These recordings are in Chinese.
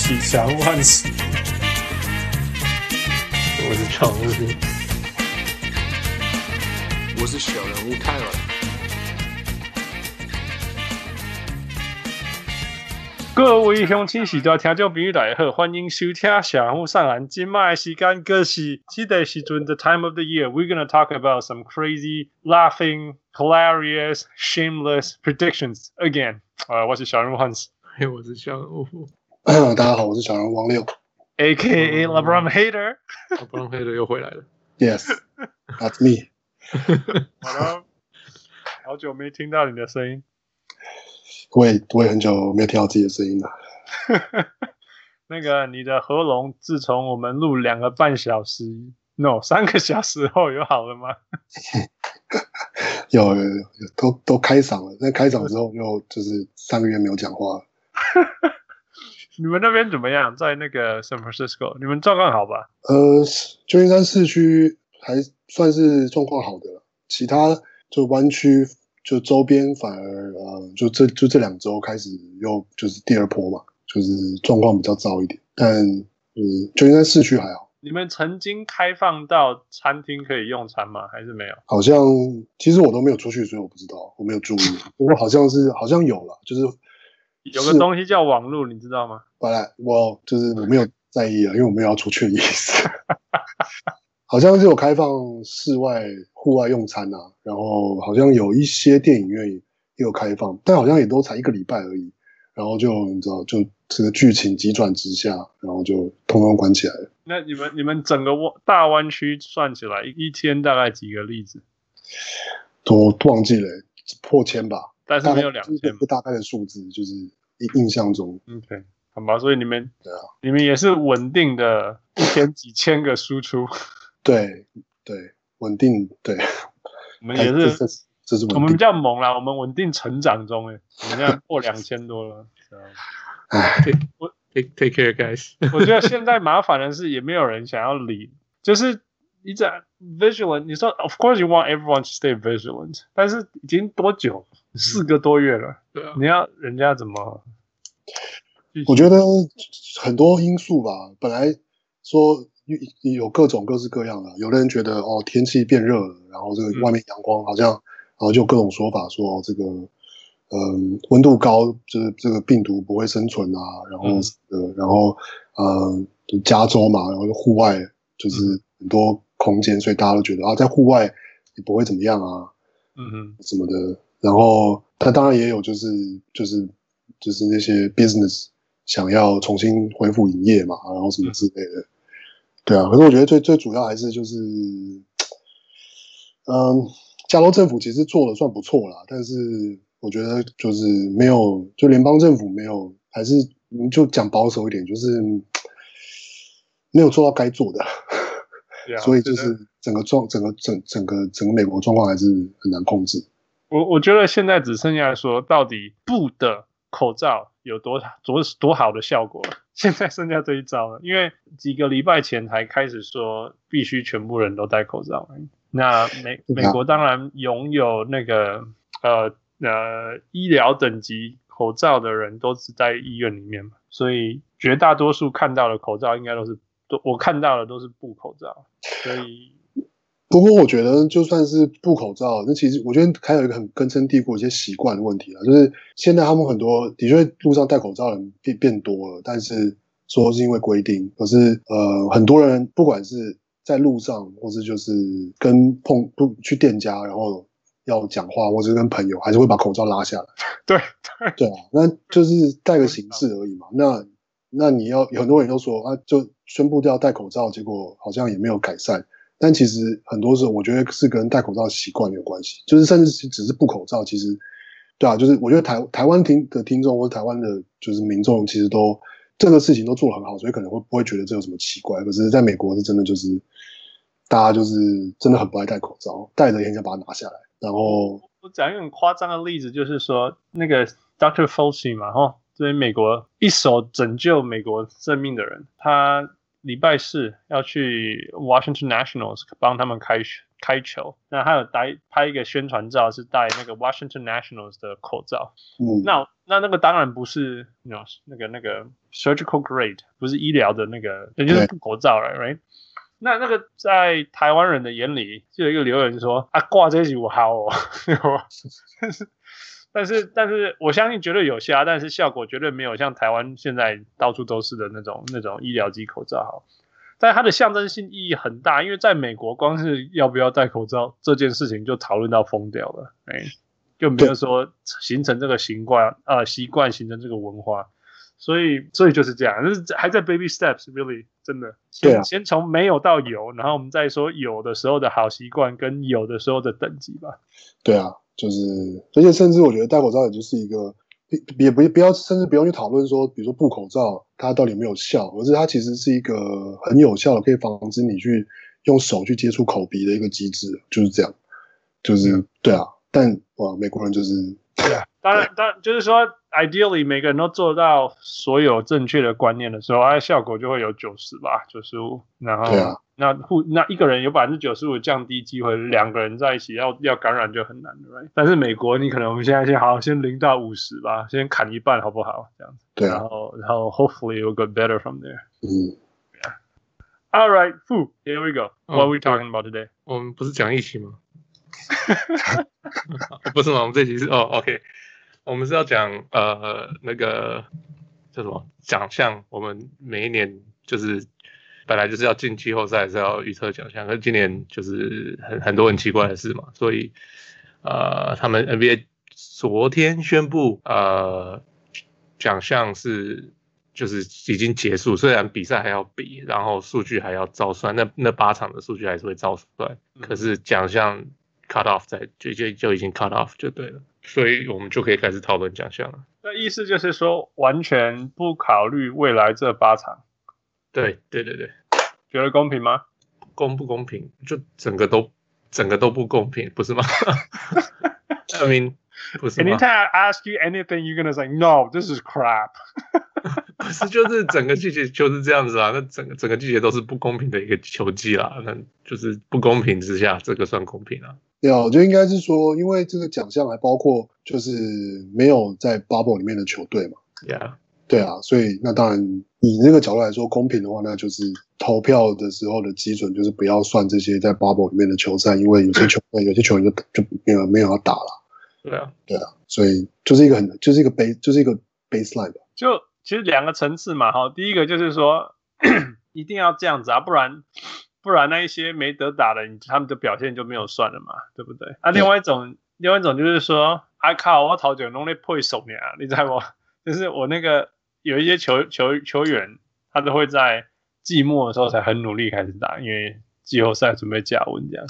我是小人物汉斯，我是小人物，我是小人物泰尔。各位乡亲时代听众朋友大家好，欢迎收听小人物上篮。今麦时间各是这个时阵 the time of the year. We're gonna talk about some crazy, laughing, hilarious, shameless predictions again. 啊，我是小人物汉斯，嘿，我是小人物。 大家好，我是小人王六，A.K.A. LeBron Hater。LeBron Hater 又回来了。Yes, that's me。好了，好久没听到你的声音。我也我也很久没有听到自己的声音了。那个你的喉咙，自从我们录两个半小时，no 三个小时后，有好了吗？有有有，都都开嗓了。那开嗓之后，又就是三个月没有讲话了。你们那边怎么样？在那个 San Francisco，你们状况好吧？呃，旧金山市区还算是状况好的，其他就湾区。就周边反而呃，就这就这两周开始又就是第二波嘛，就是状况比较糟一点。但嗯，旧金山市区还好。你们曾经开放到餐厅可以用餐吗？还是没有？好像其实我都没有出去，所以我不知道，我没有注意。不过好像是好像有了，就是有个东西叫网络，你知道吗？本来我就是我没有在意啊，因为我没有要出去的意思。好像是有开放室外、户外用餐啊，然后好像有一些电影院也有开放，但好像也都才一个礼拜而已。然后就你知道，就这个剧情急转直下，然后就通通关起来了。那你们你们整个大湾区算起来，一天大概几个例子？都忘记了，破千吧？但是没有两千。不大概的数字，就是印象中。OK，好吧，所以你们对啊，你们也是稳定的，一天几千个输出。对对，稳定对，我们也是，这是，这是我们比较猛啦，我们稳定成长中诶，我们现在破两千多了。哎，我 take take care guys，我觉得现在麻烦的是，也没有人想要理，就是一直 vigilant。你说，of course you want everyone to stay vigilant，但是已经多久？四个多月了，对啊，你要人家怎么？我觉得很多因素吧，本来说。有各种各式各样的，有的人觉得哦，天气变热了，然后这个外面阳光好像，嗯、然后就各种说法说这个，嗯，温度高就是这个病毒不会生存啊，然后呃、嗯，然后呃，加州嘛，然后户外就是很多空间，所以大家都觉得啊，在户外也不会怎么样啊，嗯嗯，什么的，然后他当然也有就是就是就是那些 business 想要重新恢复营业嘛，然后什么之类的。嗯对啊，可是我觉得最最主要还是就是，嗯，加州政府其实做的算不错啦，但是我觉得就是没有，就联邦政府没有，还是就讲保守一点，就是没有做到该做的，所以就是整个状，整个整整个整个美国状况还是很难控制。我我觉得现在只剩下说到底布的口罩有多多多好的效果了。现在剩下这一招了，因为几个礼拜前才开始说必须全部人都戴口罩。那美美国当然拥有那个呃呃医疗等级口罩的人都只在医院里面嘛，所以绝大多数看到的口罩应该都是都我看到的都是布口罩。所以不过我觉得就算是布口罩，那其实我觉得还有一个很根深蒂固一些习惯的问题啊，就是现在他们很多的确路上戴口罩的人变变多了，但是。说是因为规定，可是呃，很多人不管是在路上，或是就是跟碰不去店家，然后要讲话，或是跟朋友，还是会把口罩拉下来。对 对对啊，那就是戴个形式而已嘛。那那你要有很多人都说啊，就宣布掉戴口罩，结果好像也没有改善。但其实很多时候，我觉得是跟戴口罩习惯有关系。就是甚至只是布口罩，其实对啊，就是我觉得台台湾听的听众或者台湾的，就是民众，其实都。这个事情都做得很好，所以可能会不会觉得这有什么奇怪？可是在美国是真的，就是大家就是真的很不爱戴口罩，戴着也想把它拿下来。然后我讲一个很夸张的例子，就是说那个 Doctor Fauci 嘛，哈，这位美国一手拯救美国生命的人，他礼拜四要去 Washington Nationals 帮他们开开球，那还有带拍一个宣传照，是戴那个 Washington Nationals 的口罩。嗯，那那那个当然不是 no, 那个那个 surgical grade，不是医疗的那个，那就是口罩了，right？那那个在台湾人的眼里，就有一个留言说啊，挂这些我好哦，但是但是我相信绝对有效，但是效果绝对没有像台湾现在到处都是的那种那种医疗级口罩好。但它的象征性意义很大，因为在美国，光是要不要戴口罩这件事情就讨论到疯掉了，哎，就没有说形成这个习惯，呃，习惯形成这个文化。所以，所以就是这样，就是还在 baby steps，really，真的。先、啊、先从没有到有，然后我们再说有的时候的好习惯跟有的时候的等级吧。对啊，就是，而且甚至我觉得戴口罩也就是一个，也不不要，甚至不用去讨论说，比如说布口罩它到底有没有效，而是它其实是一个很有效的，可以防止你去用手去接触口鼻的一个机制，就是这样。就是、嗯、对啊，但哇，美国人就是。当然，当然就是说。Ideally，每个人都做到所有正确的观念的时候，它效果就会有九十吧，九十五。然后，啊、那互那一个人有百分之九十五降低机会，两个人在一起要要感染就很难的，right？但是美国，你可能我们现在先好好先零到五十吧，先砍一半好不好？这样子。对、啊。然后，然后，hopefully you'll get better from there。嗯。Yeah. All right. Foo. Here we go. What are we talking about today？我们不是讲疫情吗？不是吗？我们这集是哦，OK。我们是要讲呃那个叫什么奖项？我们每一年就是本来就是要进季后赛，是要预测奖项，可是今年就是很很多很奇怪的事嘛，所以呃他们 NBA 昨天宣布呃奖项是就是已经结束，虽然比赛还要比，然后数据还要照算，那那八场的数据还是会照算，可是奖项 cut off 在就就就已经 cut off 就对了。所以我们就可以开始讨论奖项了。那意思就是说，完全不考虑未来这八场。对对对对，觉得公平吗？公不公平？就整个都整个都不公平，不是吗？I mean，不是吗？Anytime I ask you anything, you're gonna say no. This is crap. 不是，就是整个季节就是这样子啊。那整个整个季节都是不公平的一个球季啦。那就是不公平之下，这个算公平啊。对啊，我觉得应该是说，因为这个奖项还包括就是没有在 bubble 里面的球队嘛。Yeah，对啊，所以那当然以那个角度来说，公平的话，那就是投票的时候的基准就是不要算这些在 bubble 里面的球赛，因为有些球队有些球员就就没有没有要打了。对啊，对啊，所以就是一个很就是一个 base 就是一个 baseline 吧。就其实两个层次嘛，哈，第一个就是说 一定要这样子啊，不然。不然那一些没得打的，他们的表现就没有算了嘛，对不对？啊，另外一种，另外一种就是说，啊靠，我头前弄那破手呀，你知道不？就是我那个有一些球球球员，他都会在季末的时候才很努力开始打，因为季后赛准备加温这样。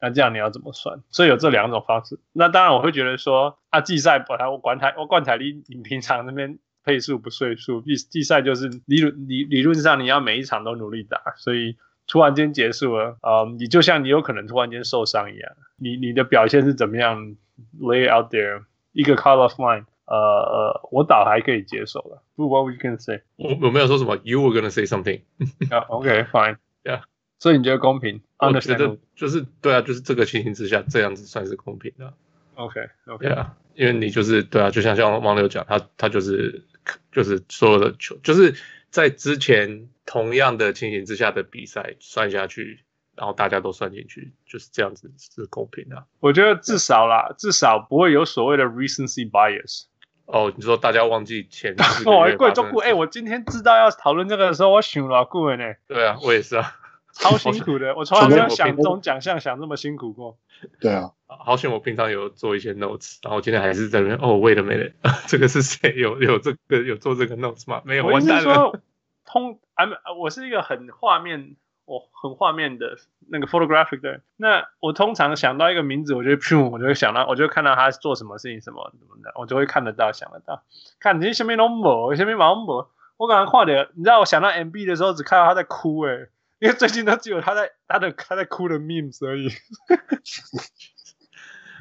那这样你要怎么算？所以有这两种方式。那当然我会觉得说，啊，季赛本来我管台我管台你你平常那边配速不岁数，季季赛就是理论理理论上你要每一场都努力打，所以。突然间结束了，啊、um,，你就像你有可能突然间受伤一样，你你的表现是怎么样？Lay out there 一个 off line，呃呃，我倒还可以接受了。What we can say？我我没有说什么，You were gonna say something？啊、uh,，OK，fine，yeah。所以你觉得公平？我觉得就是对啊，就是这个情形之下，这样子算是公平的。OK，OK，、okay, okay. yeah, 因为你就是对啊，就像像网友讲，他他就是就是所有的球就是。在之前同样的情形之下的比赛算下去，然后大家都算进去，就是这样子是公平的。我觉得至少啦，至少不会有所谓的 recency bias。哦，你说大家忘记前 哦，贵中顾哎，我今天知道要讨论这个的时候，我想了顾问呢。对啊，我也是啊，超辛苦的，我从来没有想这种奖项想这么辛苦过。对啊，好险我平常有做一些 notes，然后今天还是在那边哦，wait a minute，这个是谁？有有这个有做这个 notes 吗？没有，完蛋了。通，I'm 我是一个很画面，我、哦、很画面的那个 photographic 的。那我通常想到一个名字，我就 噗，我就会想到，我就看到他做什么事情，什么什么的，我就会看得到，想得到。看你什么都没，什么毛没。我刚刚画的，你知道我想到 MB 的时候，只看到他在哭诶、欸，因为最近都只有他在他的他在哭的 memes 而已。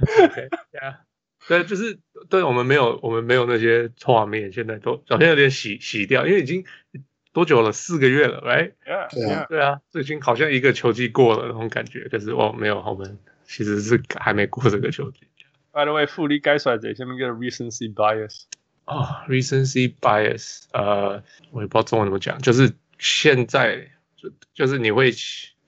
OK，yeah，对，就是对我们没有我们没有那些画面，现在都好像有点洗洗掉，因为已经。多久了？四个月了，right？对啊，对啊，最近好像一个球季过了那种感觉，就是哦，没有，我们其实是还没过这个球季。By the way，复利该甩谁下面一个 recency bias 啊、oh,，recency bias，呃，我也不知道中文怎么讲，就是现在就就是你会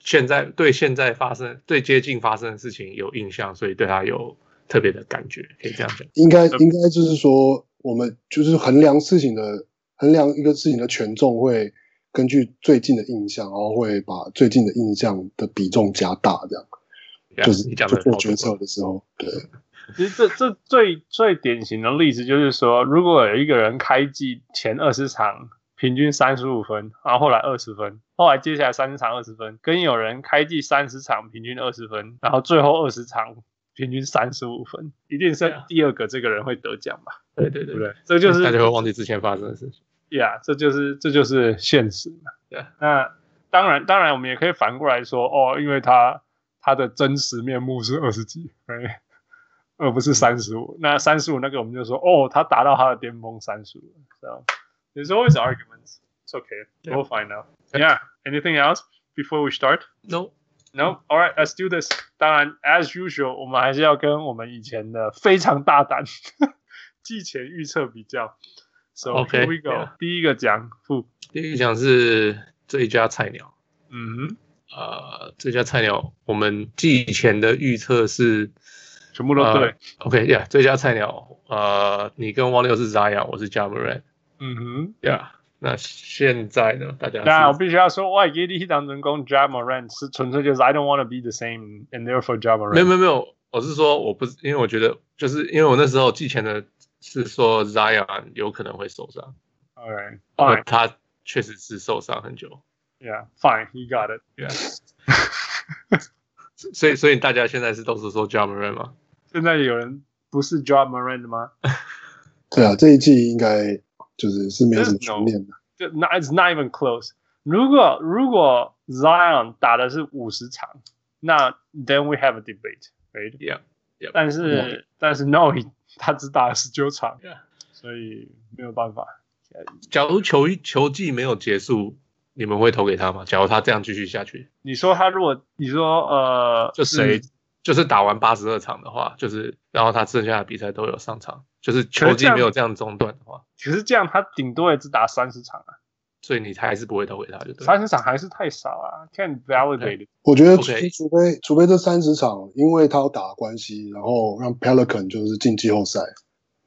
现在对现在发生最接近发生的事情有印象，所以对他有特别的感觉，可以这样讲。应该应该就是说，我们就是衡量事情的。衡量一个事情的权重，会根据最近的印象，然后会把最近的印象的比重加大，这样。Yeah, 就是你讲的做决策的时候，对。其实这这最最典型的例子就是说，如果有一个人开季前二十场平均三十五分，然后后来二十分，后来接下来三十场二十分，跟有人开季三十场平均二十分，然后最后二十场平均三十五分，一定是第二个这个人会得奖吧？对对对对，这就是大家会忘记之前发生的事情。Yeah，这就是这就是现实嘛。那当然当然，我们也可以反过来说，哦，因为他他的真实面目是二十几，而不是三十五。那三十五那个我们就说，哦，他达到他的巅峰三十五。So there's always arguments. It's okay. We'll find out. Yeah. Anything else before we start? No. No. All right. Let's do this. 当然，as usual，我们还是要跟我们以前的非常大胆季前预测比较。So okay, here we go. Yeah. 第一个奖，第一个奖是最佳菜鸟。嗯哼，呃，最佳菜鸟，我们季前的预测是全部都对。Uh, OK，Yeah，、yeah, 最佳菜鸟，呃，你跟汪六是 Zion，我是 Ja Morant。 嗯哼，Yeah。那现在呢？大家，那我必须要说，我给你当成功，Ja Morant 是纯粹就是 I don't want to be the same and therefore Ja Morant。没有没有没有，我是说我不是，因为我觉得就是因为我那时候寄钱的。是说 Zion 有可能会受伤 Alright，他确实是受伤很久 Yeah，fine，he got it，Yeah，所以所以大家现在是都是说 Ja Morant 吗？现在有人不是 Ja Morant 的吗？对啊，这一季应该就是是没有什么悬念的，就 Not It's not even close。如果如果 Zion 打的是五十场，那 Then we have a debate，right？Yeah，但是但是 No。他只打了十九场，Yeah. 所以没有办法。假如球球季没有结束，你们会投给他吗？假如他这样继续下去，你说他如果你说呃，就是谁就是打完八十二场的话，就是然后他剩下的比赛都有上场，就是球季没有这样中断的话，其实这样他顶多也只打三十场啊，所以你还是不会投给他，就对三十场还是太少啊，can't validate。我觉得除非除非除非这三十场，因为他要打关系，然后让 Pelican 就是进季后赛。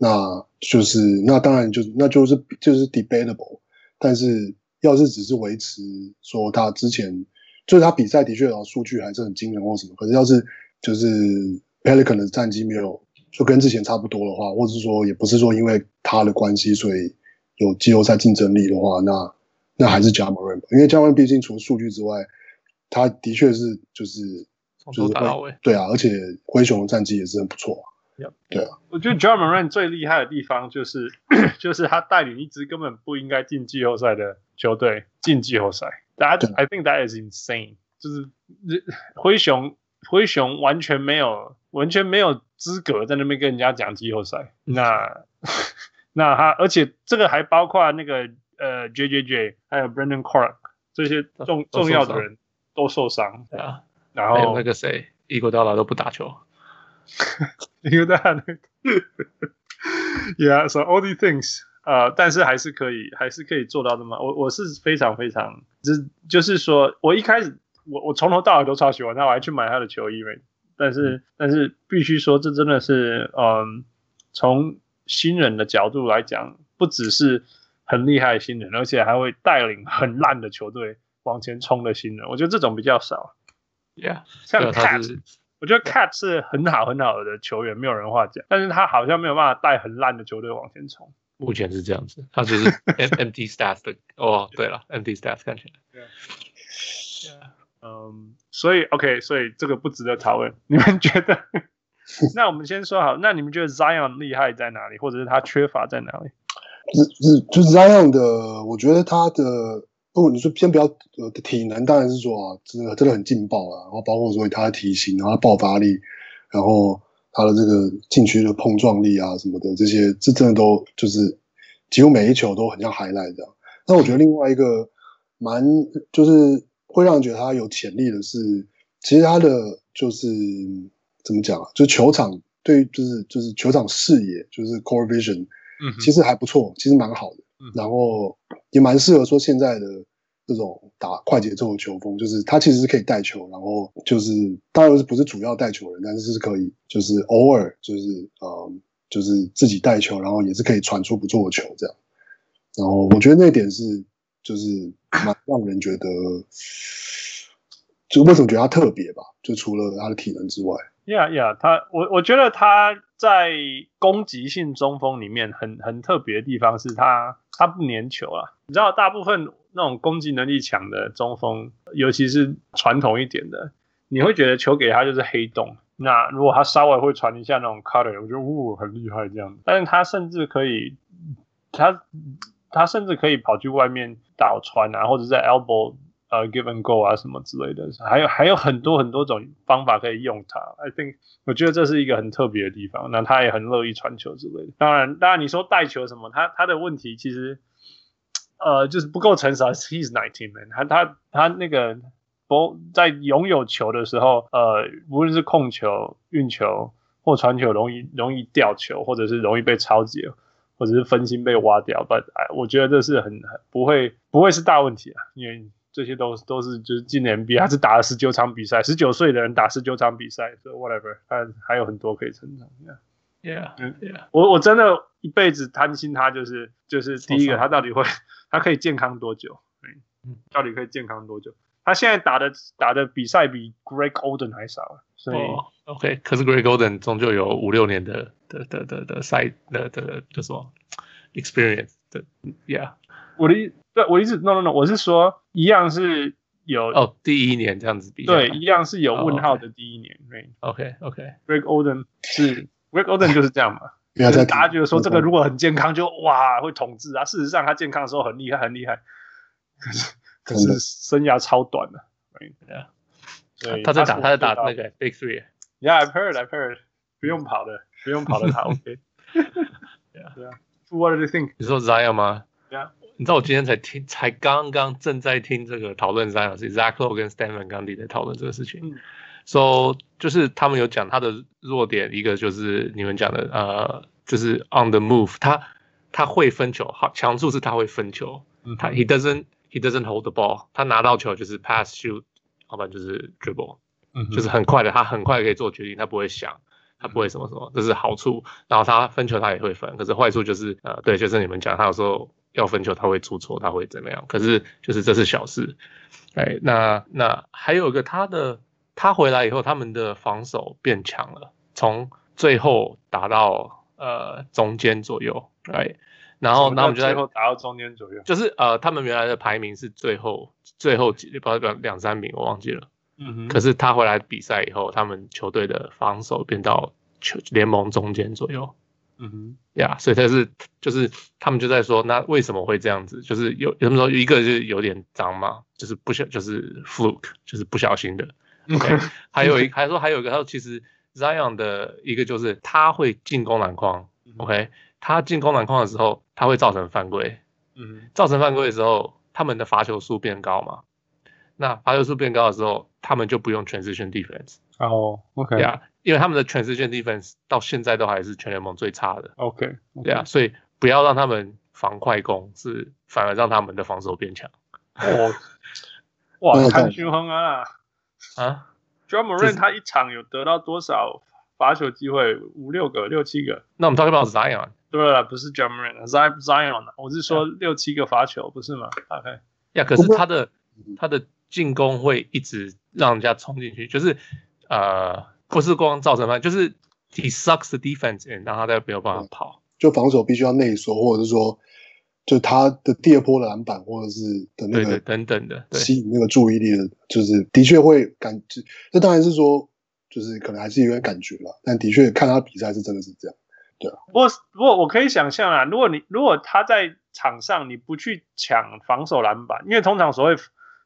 那就是那当然就那就是就是 debatable，但是要是只是维持说他之前就是他比赛的确然后数据还是很惊人或什么，可是要是就是 Pelican 的战绩没有就跟之前差不多的话，或者是说也不是说因为他的关系所以有季后赛竞争力的话，那那还是 Ja Morant，因为 Ja Morant 毕竟除了数据之外，他的确是就是就是对啊，而且灰熊的战绩也是很不错。对啊，我觉得 Ja Morant 最厉害的地方就是，就是他带领一支根本不应该进季后赛的球队进季后赛。That I think that is insane。就是灰熊，灰熊完全没有，完全没有资格在那边跟人家讲季后赛。那 那他，而且这个还包括那个呃 JJJ，还有 Brandon Clarke 这些重重要的人都受伤。对啊，然后那个谁，伊戈达拉都不打球。因为大家，Yeah，so all these things，呃，但是还是可以，还是可以做到的嘛。我我是非常非常，就是就是说，我一开始我我从头到尾都超喜欢他，我还去买他的球衣没。但是但是必须说，这真的是，嗯，从新人的角度来讲，不只是很厉害的新人，而且还会带领很烂的球队往前冲的新人。我觉得这种比较少。Yeah，像 Cat。我觉得 Cat 是很好很好的球员，没有人话讲。但是他好像没有办法带很烂的球队往前冲。目前是这样子，他就是 empty stats 的。哦，对了，empty stats 看起来。对。嗯，所以 OK，所以这个不值得讨论。你们觉得？那我们先说好，那你们觉得 Zion 厉害在哪里，或者是他缺乏在哪里？是是，就是 Zion 的，我觉得他的。不，你说先不要呃，体能当然是说啊，真的真的很劲爆啊。然后包括说他的体型，然后爆发力，然后他的这个禁区的碰撞力啊什么的，这些这真的都就是几乎每一球都很像 highlight 这样。那我觉得另外一个蛮就是会让人觉得他有潜力的是，其实他的就是怎么讲啊？就球场对，就是就是球场视野，就是 core vision，嗯，其实还不错，其实蛮好的。嗯，然后也蛮适合说现在的这种打快节奏的球风，就是他其实是可以带球，然后就是当然是不是主要带球人，但是是可以就是偶尔就是呃就是自己带球，然后也是可以传出不错的球这样。然后我觉得那点是，就是蛮让人觉得，就为什么觉得他特别吧？就除了他的体能之外，Yeah Yeah，他我我觉得他在攻击性中锋里面很很特别的地方是他他不粘球啊。你知道，大部分那种攻击能力强的中锋，尤其是传统一点的，你会觉得球给他就是黑洞。那如果他稍微会传一下那种 cutter，我觉得呜很厉害这样。但是他甚至可以他。他甚至可以跑去外面倒传啊，或者在 elbow 呃、give and go 啊什么之类的，还有还有很多很多种方法可以用它。I think 我觉得这是一个很特别的地方。那他也很乐意传球之类的。当然，当然你说带球什么，他他的问题其实呃就是不够成熟。He's nineteen man，他他他那个不在拥有球的时候，呃，无论是控球、运球或传球，容易容易掉球，或者是容易被抄截。或者是分心被挖掉，but 哎，我觉得这是很很不会不会是大问题啊，因为这些都都是就是今年 NBA 他是打了十九场比赛，十九岁的人打十九场比赛，所以 whatever，他还有很多可以成长。Yeah，嗯，Yeah，我我真的一辈子担心他就是就是第一个他到底会他可以健康多久？嗯，到底可以健康多久？他现在打的打的比赛比 Greg Oden 还少，所以。Oh. OK，可是 Greg Oden 终究有五六年的的的的的赛的的叫什么？Experience 的，Yeah，我的意对我的意思 No No No，我是说一样是有哦第一年这样子比对，一样是有问号的第一年，OK OK，Greg、okay. Oden 是 Greg Oden 就是这样嘛，就是、大家觉得说这个如果很健康就哇会统治啊，事实上他健康的时候很厉害很厉害，可是可是生涯超短的，Yeah，他在打他在打那个 Big Three。Yeah, I've heard, I've heard. 不用跑的，不用跑的，他 OK。对啊，对啊。What do you think？你说 Zion 吗？Yeah。你知道我今天才听，才刚刚正在听这个讨论 Zion，是 Zach Lowe 跟 Stan Van Gundy 在讨论这个事情。嗯。So 就是他们有讲他的弱点，一个就是你们讲的呃，就是 on the move，他他会分球，好，强处是他会分球。嗯。他 he doesn't he doesn't hold the ball，他拿到球就是 pass shoot，要不然就是 dribble。 嗯，就是很快的，他很快可以做决定，他不会想，他不会什么什么，这是好处。然后他分球他也会分，可是坏处就是，呃，对，就是你们讲，他有时候要分球他会出错，他会怎么样？可是就是这是小事。哎，那那还有一个他的，他回来以后，他们的防守变强了，从最后打到呃中间左右，哎，然后然后我们就在最后打到中间左右，就是呃他们原来的排名是最后最后几，不知道两两三名，我忘记了。可是他回来比赛以后，他们球队的防守变到球联盟中间左右。嗯哼，呀，yeah，所以他是就是他们就在说，那为什么会这样子？就是有有什么说一个就是有点脏嘛，就是不小就是 fluke，就是不小心的。OK，还有一还说 还有一个，他说其实 Zion 的一个就是他会进攻篮筐。OK，他进攻篮筐的时候，他会造成犯规。嗯，造成犯规的时候，他们的罚球数变高嘛。那罚球数变高的时候，他们就不用 transition defense。哦，OK，对啊，因为他们的 transition defense 到现在都还是全联盟最差的。OK，对啊，所以不要让他们防快攻，是反而让他们的防守变强。哦，哇，看均衡啊！啊，Ja Morant 他一场有得到多少罚球机会？五六个、六七个。那我们 talk about Zion。对了，不是 Ja Morant，Zion，我是说六七个罚球，不是吗？OK，呀，可是他的他的。进攻会一直让人家冲进去，就是呃，不是光造成犯，就是 he sucks the defense in，让他再没有办法跑。就防守必须要内缩，或者是说，就他的第二波的篮板，或者是的那个对对等等的吸引那个注意力的，就是的确会感觉。这当然是说，就是可能还是有点感觉了，但的确看他比赛是真的是这样，对啊。不过不过我可以想象啊，如果你如果他在场上你不去抢防守篮板，因为通常所谓。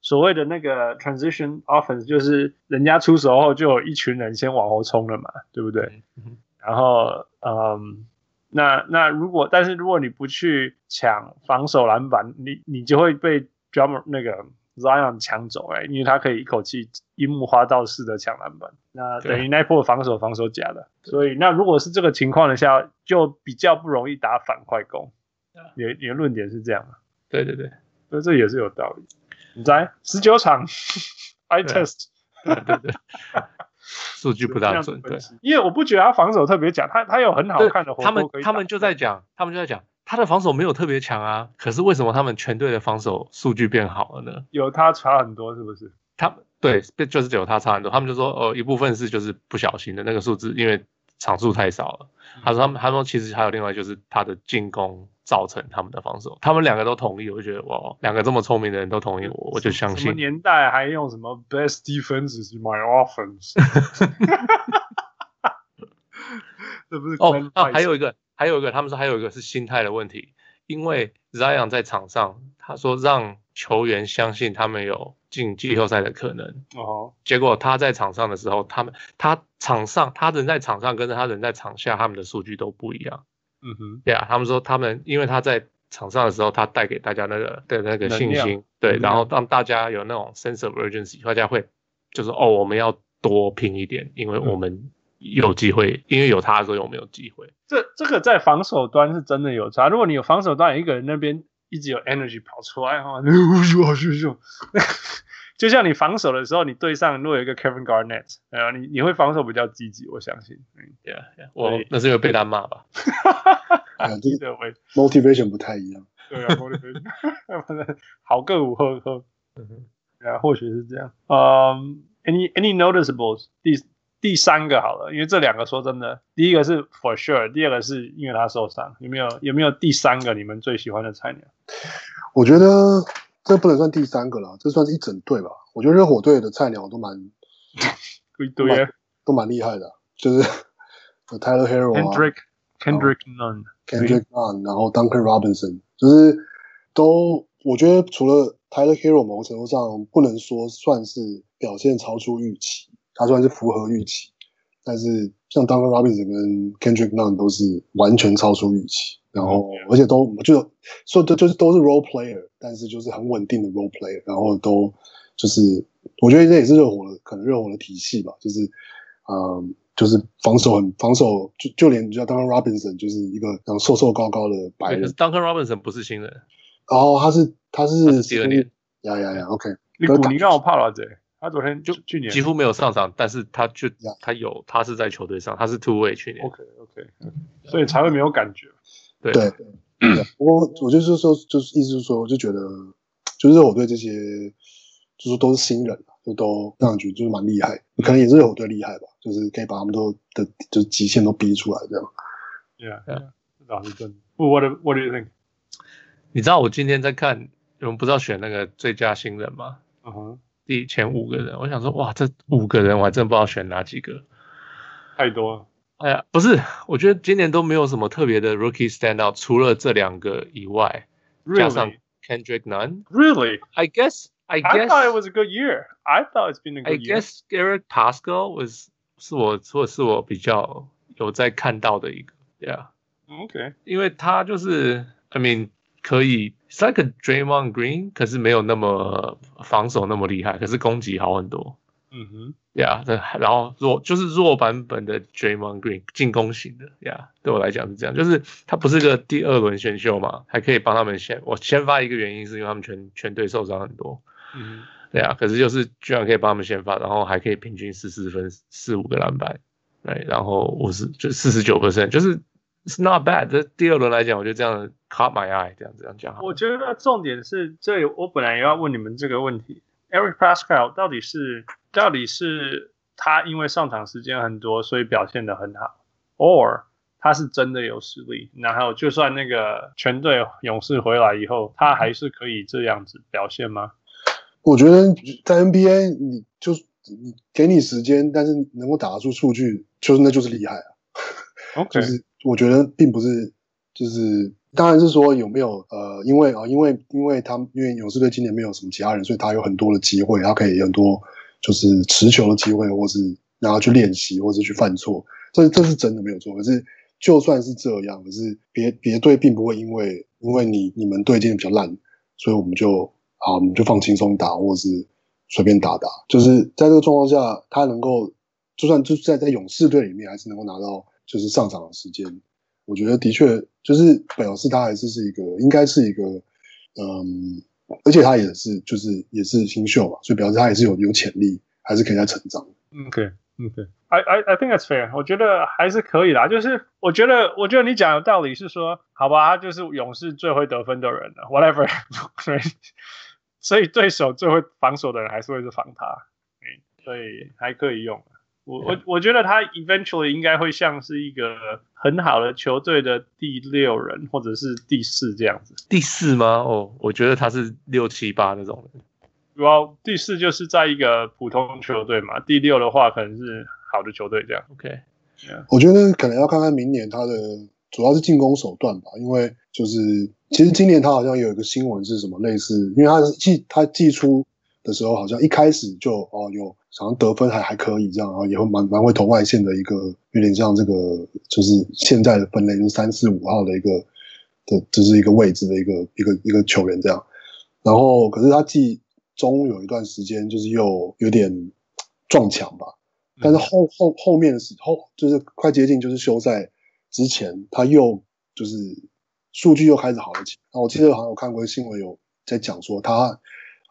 所谓的那个 transition offense 就是人家出手后就有一群人先往后冲了嘛，对不对？嗯、然后，嗯，那那如果但是如果你不去抢防守篮板，你你就会被 Drummer 那个 Zion 抢走哎、欸，因为他可以一口气樱木花道式的抢篮板，那等于那波防守防守假的，所以那如果是这个情况的下，就比较不容易打反快攻。你你的论点是这样吗？对对对，所以这也是有道理。你在十九场，I test，对对对，数据不大准，对，因为我不觉得他防守特别强，他他有很好看的活。他们他们就在讲，他们就在讲，他的防守没有特别强啊，可是为什么他们全队的防守数据变好了呢？有他差很多，是不是？他对，就是有他差很多。他们就说，呃，一部分是就是不小心的那个数字，因为场数太少了。他说他们他说其实还有另外就是他的进攻。造成他们的防守，他们两个都同意，我就觉得哇，两个这么聪明的人都同意我，我就相信。什么年代还用什么 best defense is my offense？这不是哦啊，还有一个，还有一个，他们说还有一个是心态的问题，因为 Zion 在场上，他说让球员相信他们有进季后赛的可能哦，结果他在场上的时候，他们他场上他人在场上跟着他人在场下，他们的数据都不一样。嗯哼，对啊，他们说他们因为他在场上的时候，他带给大家那个的那个信心，对，然后让大家有那种 sense of urgency，大家会就是哦，我们要多拼一点，因为我们有机会，嗯、因为有他，所以我们有机会。这这个在防守端是真的有差。如果你有防守端一个人那边一直有 energy 跑出来哈，就像你防守的时候，你对上如果有一个 Kevin Garnett，呃，你你会防守比较积极，我相信。嗯，Yeah，, yeah 我那是因为被他骂吧。啊，这个 motivation 不太一样。对啊，motivation，好个五喝喝。嗯哼，对啊，或许是这样。嗯、um,，any any noticeables？第第三个好了，因为这两个说真的，第一个是 for sure，第二个是因为他受伤。有没有有没有第三个你们最喜欢的菜鸟？我觉得。这不能算第三个了，这算是一整队吧。我觉得热火队的菜鸟都蛮一堆啊，都蛮厉害的，就是 Tyler Herro 啊 Kendrick Kendrick Nunn，Kendrick Nunn，然后 Duncan Robinson，就是都我觉得除了 Tyler Herro 某个程度上不能说算是表现超出预期，他算是符合预期，但是像 Duncan Robinson 跟 Kendrick Nunn 都是完全超出预期。然后，而且都就说的就是都是 role player，但是就是很稳定的 role player，然后都就是我觉得这也是热火的可能热火的体系吧，就是嗯，就是防守很防守，就就连叫 Duncan Robinson 就是一个然后瘦瘦高高的白人。Duncan Robinson 不是新人，然后他是他是，他是第二年，呀呀呀，OK。你古尼让我怕了这，他昨天就去年几乎没有上场，但是他就他有他是在球队上，他是 two way 去年，OK OK，所以才会没有感觉。对，对，不过我就是说，就是意思是说，我就觉得，就是热火队这些，就是都是新人，就都让人觉得就是蛮厉害，可能也是热火队厉害吧，就是可以把他们都的就是极限都逼出来这样。Yeah, yeah，这倒是真的。What What do you think？你知道我今天在看，我们不是要选那个最佳新人吗？嗯哼，第前五个人，我想说，哇，这五个人我还真不知道选哪几个，太多了。哎呀，不是，我觉得今年都没有什么特别的 rookie stand out，除了这两个以外，really? 加上 Kendrick Nunn。Really? I guess, I guess. I thought it was a good year. I thought it's been a good year. I guess Garrett Paschall was 是我，或是我比较有在看到的一个，Yeah. Okay. 因为他就是，I mean，可以，It's like a Draymond Green，可是没有那么防守那么厉害，可是攻击好很多。嗯哼。呀，这，然后弱就是弱版本的 Draymond Green 进攻型的呀，对我来讲是这样，就是他不是个第二轮选秀嘛，还可以帮他们先我先发一个原因是因为他们全全队受伤很多，嗯，对啊，可是就是居然可以帮他们先发，然后还可以平均十四分四五个篮板，对，然后五十就四十九 percent，就是 it's not bad。这第二轮来讲，我觉得这样 caught my eye，这样这样讲。我觉得重点是这，我本来也要问你们这个问题，Eric Paschall 到底是。到底是他因为上场时间很多，所以表现得很好，or 他是真的有实力？然后就算那个全队勇士回来以后，他还是可以这样子表现吗？我觉得在 NBA，你就你给你时间，但是能够打得出数据，就是那就是厉害啊。OK，就是我觉得并不是，就是当然是说有没有呃，因为啊、因为因为他因为勇士队今年没有什么其他人，所以他有很多的机会，他可以很多。就是持球的机会，或是然后去练习，或是去犯错，这这是真的没有错。可是就算是这样，可是别别队并不会因为因为你你们队今天比较烂，所以我们就好，我们就放轻松打，或是随便打打。就是在这个状况下，他能够就算就是在在勇士队里面，还是能够拿到就是上场的时间。我觉得的确就是表示他还是是一个应该是一个嗯。而且他也是，就是也是新秀嘛，所以表示他也是有有潜力，还是可以在成长。OK，OK，I I I think that's fair。我觉得还是可以啦。就是我觉得，我觉得你讲的道理是说，好吧，他就是勇士最会得分的人了，whatever。所以对手最会防守的人还是会是防他，所以还可以用。我我 我觉得他 eventually 应该会像是一个很好的球队的第六人，或者是第四这样子。第四吗？哦，我觉得他是六七八那种人。主要第四就是在一个普通球队嘛，第六的话可能是好的球队这样。OK，yeah. 我觉得可能要看看明年他的主要是进攻手段吧，因为就是其实今年他好像有一个新闻是什么类似，因为他寄他季初的时候好像一开始就哦有。好像得分还还可以这样，然后也会蛮蛮会投外线的一个，有点像这个就是现在的分类，就是三四五号的一个的，就是一个位置的一个一个一个球员这样。然后可是他季中有一段时间就是又有点撞墙吧，但是后后后面的时候就是快接近就是休赛之前，他又就是数据又开始好了起来。然后我记得好像有看过新闻有在讲说他。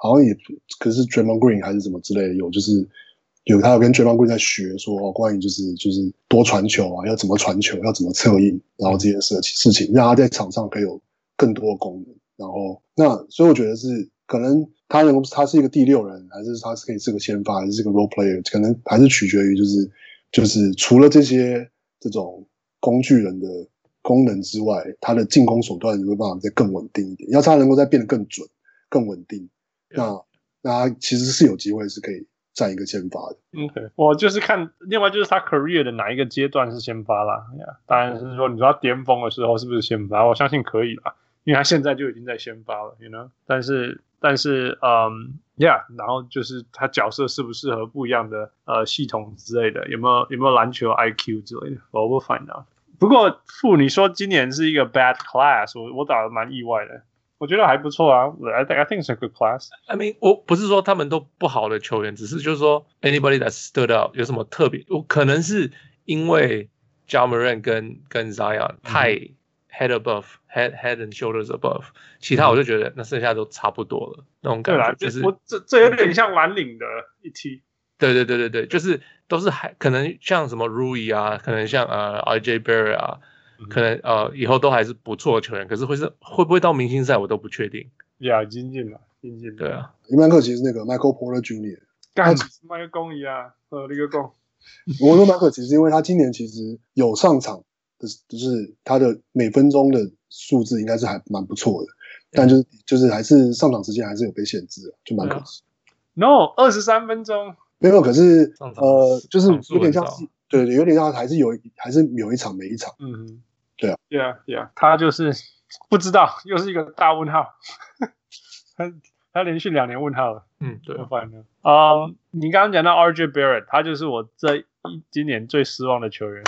好像也可是 Draymond Green 还是什么之类的，有就是有他有跟 Draymond Green 在学说关于就是就是多传球啊，要怎么传球，要怎么策应，然后这些事情事情让他在场上可以有更多的功能。然后那所以我觉得是可能他能够他是一个第六人，还是他是可以是个先发，还是是个 role player，可能还是取决于就是就是除了这些这种工具人的功能之外，他的进攻手段有没有办法再更稳定一点？要是他能够再变得更准、更稳定。那那其实是有机会是可以占一个先发的。OK，我就是看另外就是他 career 的哪一个阶段是先发啦。Yeah, 当然是说你说他巅峰的时候是不是先发？我相信可以啦，因为他现在就已经在先发了，you know。但是但是嗯，Yeah，然后就是他角色适不适合不一样的呃系统之类的，有没有有没有篮球 IQ 之类的，我不 find out。不过傅你说今年是一个 bad class，我我打得蛮意外的。我觉得还不错啊，I think I think it's a good class. I mean，我不是说他们都不好的球员，只是就是说 anybody that stood out 有什么特别？我可能是因为 Ja Morant 跟跟 Zion 太 head above、嗯、head head and shoulders above，其他我就觉得那剩下都差不多了，嗯、那种感觉就是我这这有点像蓝领的一期。对对对对对，就是都是还可能像什么 Rui 啊，可能像呃 RJ Barrett 啊。可能呃以后都还是不错的球员，可是会是会不会到明星赛我都不确定。呀，精进了，精进。对啊，伊曼克其实那个 Michael Porter Jr. 干麦克公一啊，呃，那个公。我说麦克其实因为他今年其实有上场的，就是他的每分钟的数字应该是还蛮不错的，但就是就是还是上场时间还是有被限制，就蛮可惜。No，二十三分钟没有，可是呃，就是有点像是对对，有点像还是有还是有一场没一场，嗯。对啊，对啊，对啊，他就是不知道，又是一个大问号。他他连续两年问号了。嗯，对，反正啊，你刚刚讲到 RJ Barrett，他就是我这一今年最失望的球员。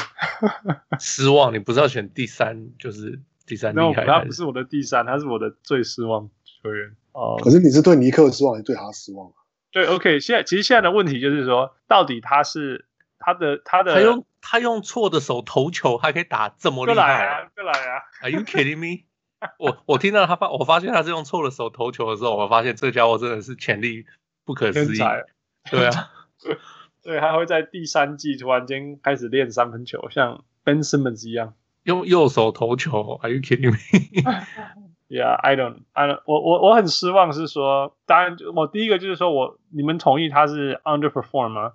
失望？你不是要选第三，就是第三厉害？他不是我的第三，他是我的最失望球员。哦、uh，可是你是对尼克失望，还是对他失望？对，OK，现在其实现在的问题就是说，到底他是他的他的。他用他用错的手投球还可以打这么厉害，来啊，来啊！Are you kidding me？我我听到他发，我发现他是用错的手投球的时候，我发现这家伙真的是潜力不可思议。对啊，对，他会在第三季突然间开始练三分球，像 Ben Simmons 一样用右手投球。Are you kidding me？Yeah，I don't, I don't。我我我很失望，是说，当然，我第一个就是说我你们同意他是 underperform 吗？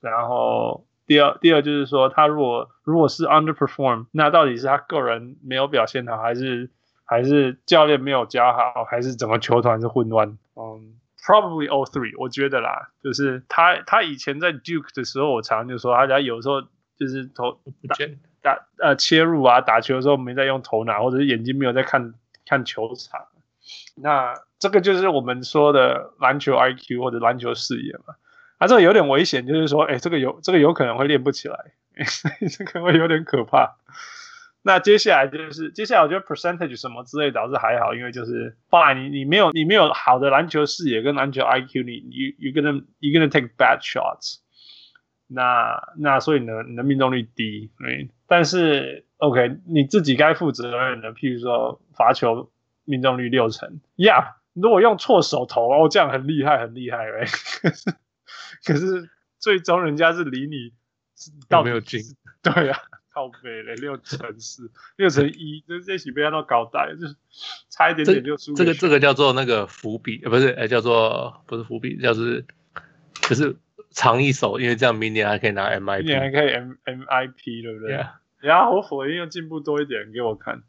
然后。第二，第二就是说，他如果如果是 underperform，那到底是他个人没有表现好，还是还是教练没有教好，还是整个球团是混乱？嗯，probably all three，我觉得啦，就是他他以前在 Duke 的时候，我常常就说，他家有时候就是投打打呃切入啊，打球的时候没在用头脑，或者是眼睛没有在看看球场。那这个就是我们说的篮球 IQ 或者篮球视野嘛。啊，这个有点危险，就是说，哎，这个有这个有可能会练不起来，这个会有点可怕。那接下来就是接下来我觉得 percentage 什么之类导致还好，因为就是 fine 你你没有你没有好的篮球视野跟篮球 IQ，你 you you gonna you gonna take bad shots。那那所以呢，你的命中率低，对。但是 OK，你自己该负责任的，譬如说罚球命中率六成，Yeah，如果用错手投哦，这样很厉害很厉害，哎。可是最终人家是离你到没有近，对啊。靠北嘞，六乘四，六乘一，这这起不要到高带，就是差一点点就输。这个这个叫做那个伏笔，呃，不是，哎，叫做不是伏笔，叫做就是藏一手，因为这样明年还可以拿 MIP，明年还可以 M MIP，对不对？然后 Yeah. 我火焰要进步多一点给我看。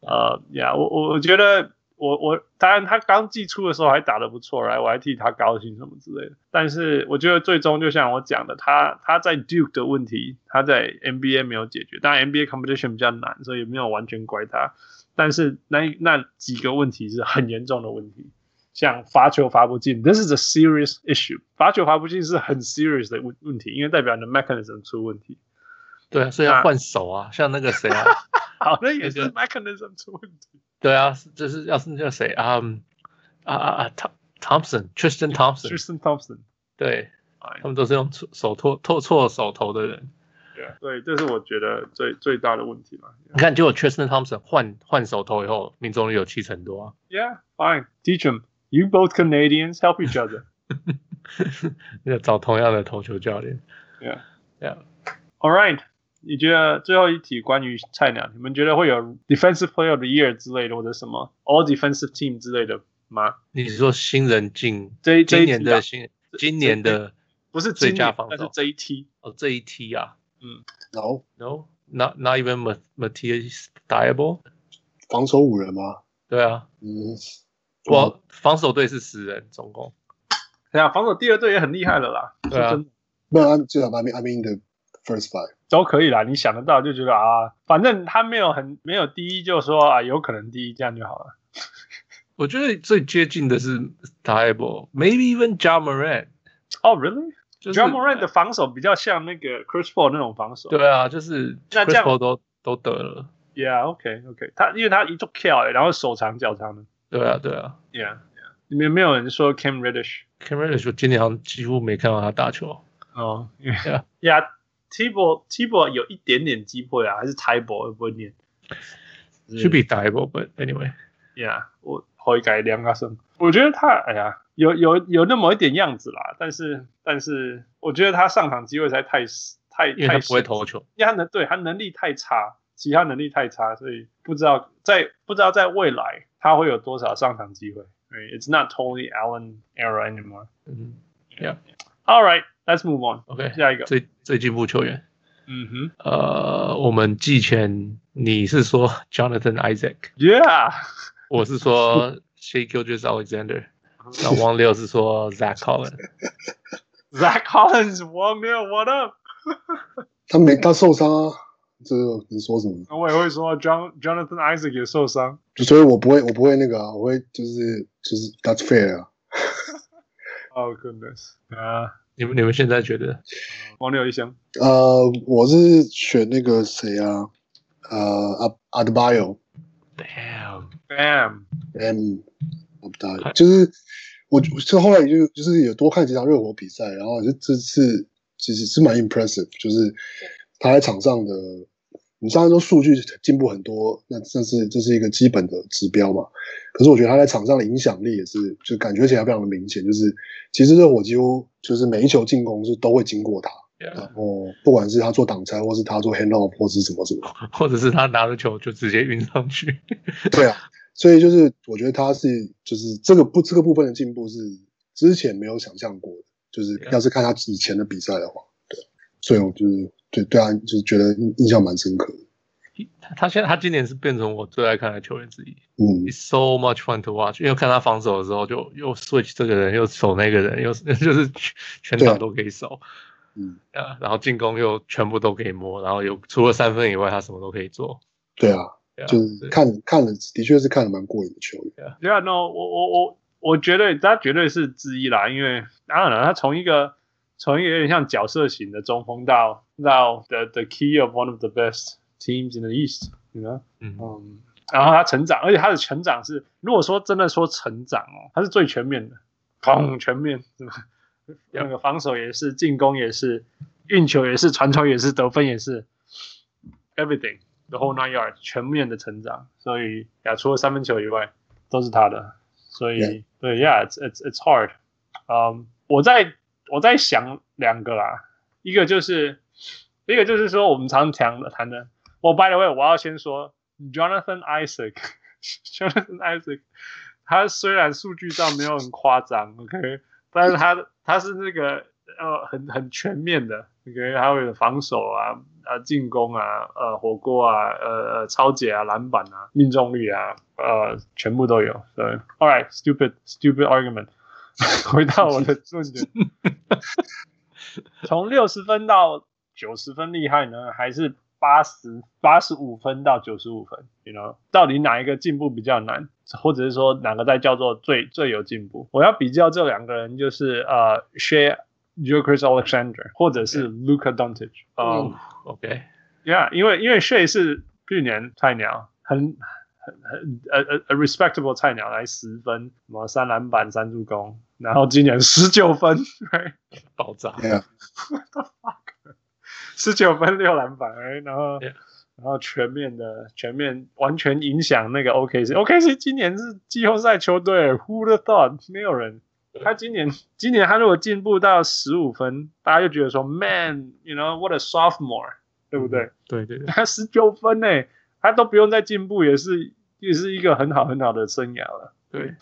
呃，呀，我我我觉得。我我当然，他刚寄出的时候还打得不错，来，我还替他高兴什么之类的。但是我觉得最终就像我讲的，他他在 Duke 的问题，他在 NBA 没有解决。当然 NBA competition 比较难，所以没有完全怪他。但是那那几个问题是很严重的问题，像罚球罚不进，This is a serious issue。罚球罚不进是很 serious 的问问题，因为代表你的 mechanism 出问题。对啊，所以要换手啊，那像那个谁啊，好，的也是 mechanism 出问题。对啊，就是要是那个谁啊啊啊啊，Thompson，Tristan Thompson，Tristan Thompson，对，他们都是用手托托错手头的人。对，这是我觉得最最大的问题嘛。你看，结果 Tristan Thompson 换换手头以后，命中率有七成多啊。Yeah，fine，teach them. You both Canadians help each other. 要找同样的投球教练。Yeah，yeah，all right。你觉得最后一题关于菜鸟，你们觉得会有 Defensive Player of the Year 之类的，或者什么 All Defensive Team 之类的吗？你是说新人进这今年的新今年的不是最佳防守，但是这一梯哦，这一梯啊，嗯，No。No，Not Not even Matisse Thybulle 防守五人吗？对啊，嗯，我防守队是十人总共，对啊，防守第二队也很厉害了啦，对啊，没有，至少 I mean I mean the first five。都可以啦，你想得到就觉得啊，反正他没有很没有第一，就说啊有可能第一这样就好了。我觉得最接近的是 Thybulle，maybe even Ja Morant。哦，really？Ja Morant 的防守比较像那个 Chris Paul 那种防守。对啊，就是 Chris Paul 都都得了。Yeah，OK，OK。他因为他一做 kill，然后手长脚长的。对啊，对啊。Yeah，里面没有人说 Cam Reddish？Cam Reddish 我今年好像几乎没看到他打球。哦，Yeah，Yeah。Thybulle Thybulle 有一点点机会啊，还是 Thybulle 会不会念？Should be Thybulle，but anyway，yeah，我会改两个声。我觉得他，哎呀，有有有那么一点样子啦，但是但是，我觉得他上场机会实在太太太，他不会投球，因为他能对他能力太差，其他能力太差，所以不知道在不知道在未来他会有多少上场机会。It's not totally Allen era anymore。嗯，Yeah。All right。Let's move on. OK，下一个最最进步球员。嗯哼，呃，我们季前你是说 Jonathan Isaac？Yeah，我是说 Shai Gilgeous-Alexander。那王六是说 Zach Collins。Zach Collins，王六，What up？他没他受伤啊，这个你说什么？那我也会说 John Jonathan Isaac 也受伤，所以我不会我不会那个啊，我会就是就是 That's fair 啊。 Oh goodness，啊。 你们你们现在觉得王六一箱？呃，我是选那个谁啊？呃，阿阿德巴约。Bam，Bam，Bam，阿德巴约。就是我，就后来就就是有多看几场热火比赛，然后就这次其实是蛮 impressive，就是他在场上的。你虽然说数据进步很多，那这是这是一个基本的指标嘛？可是我觉得他在场上的影响力也是，就感觉起来非常的明显。就是其实热火几乎就是每一球进攻是都会经过他，Yeah. 然后不管是他做挡拆，或是他做 hand off，或是什么什么，或者是他拿着球就直接运上去。对啊，所以就是我觉得他是就是这个不这个部分的进步是之前没有想象过的。就是要是看他以前的比赛的话，对，所以我就是。对对啊，就是觉得印印象蛮深刻的。他他现在他今年是变成我最爱看的球员之一。嗯，It's so much fun to watch。因为看他防守的时候，就又 switch 这个人，又守那个人，又 就是全场都可以守。嗯啊，然后进攻又全部都可以摸，然后有除了三分以外，他什么都可以做。对啊，就是看看了，的确是看了蛮过瘾的球员。对啊，no，我我我我觉得他绝对是之一啦，因为当然了，他从一个。从一个有点像角色型的中锋到到 the the key of one of the best teams in the East，你知道？嗯嗯，然后他成长，而且他的成长是，如果说真的说成长哦，他是最全面的，砰，全面 是吧？那个防守也是，进攻也是，运球也是，传球也是，得分也是，everything the whole nine yards 全面的成长。所以呀，除了三分球以外，都是他的。所以.对，yeah，it's it's it's hard。嗯，我在我在想两个啦，一个就是一个就是说我们常讲的谈的。我、by the way，我要先说 Jonathan Isaac，Jonathan Isaac，他虽然数据上没有很夸张，OK。但是他他是那个呃很很全面的，OK，还有防守啊，呃进攻啊，呃火锅啊，呃呃抄截啊，篮板啊，命中率啊，呃全部都有。对，All right，stupid stupid argument。回到我的重点，从六十分到九十分厉害呢，还是八十八十五分到九十五分？You know，到底哪一个进步比较难？或者是说哪个在叫做最最有进步？我要比较这两个人，就是呃，Shai Gilgeous-Alexander，或者是 Luka Doncic。嗯，OK，Yeah，因为因为 Shay 是去年菜鸟，很很很呃呃呃 respectable 菜鸟，来十分，什么三篮板三助攻，然后今年十九分，爆炸。Yeah，What the fuck？十九分六篮板，然后。Yeah. 然后全面的全面完全影响那个 OKC，OKC 今年是季后赛球队，Who the thought？没有人。他今年今年他如果进步到十五分，大家就觉得说，Man，you know，what a sophomore，对不对？嗯、对对对。他十九分呢，他都不用再进步，也是也是一个很好很好的生涯了。对。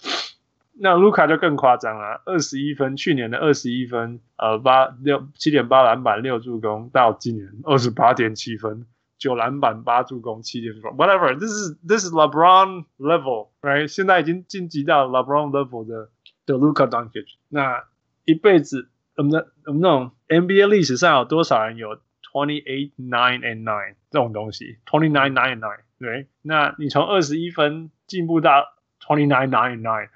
那卢卡就更夸张了，二十一分，去年的二十一分，呃，八六七点八篮板六助攻，到今年二十八点七分。九篮板八助攻七点分，whatever，this is this is LeBron level，right？现在已经晋级到 LeBron level 的的 Luka Doncic。那一辈子，我们的我们那种 NBA 历史上有多少人有 twenty eight nine and nine 这种东西？twenty nine nine and nine，对？那你从二十一分进步到 twenty nine nine and nine，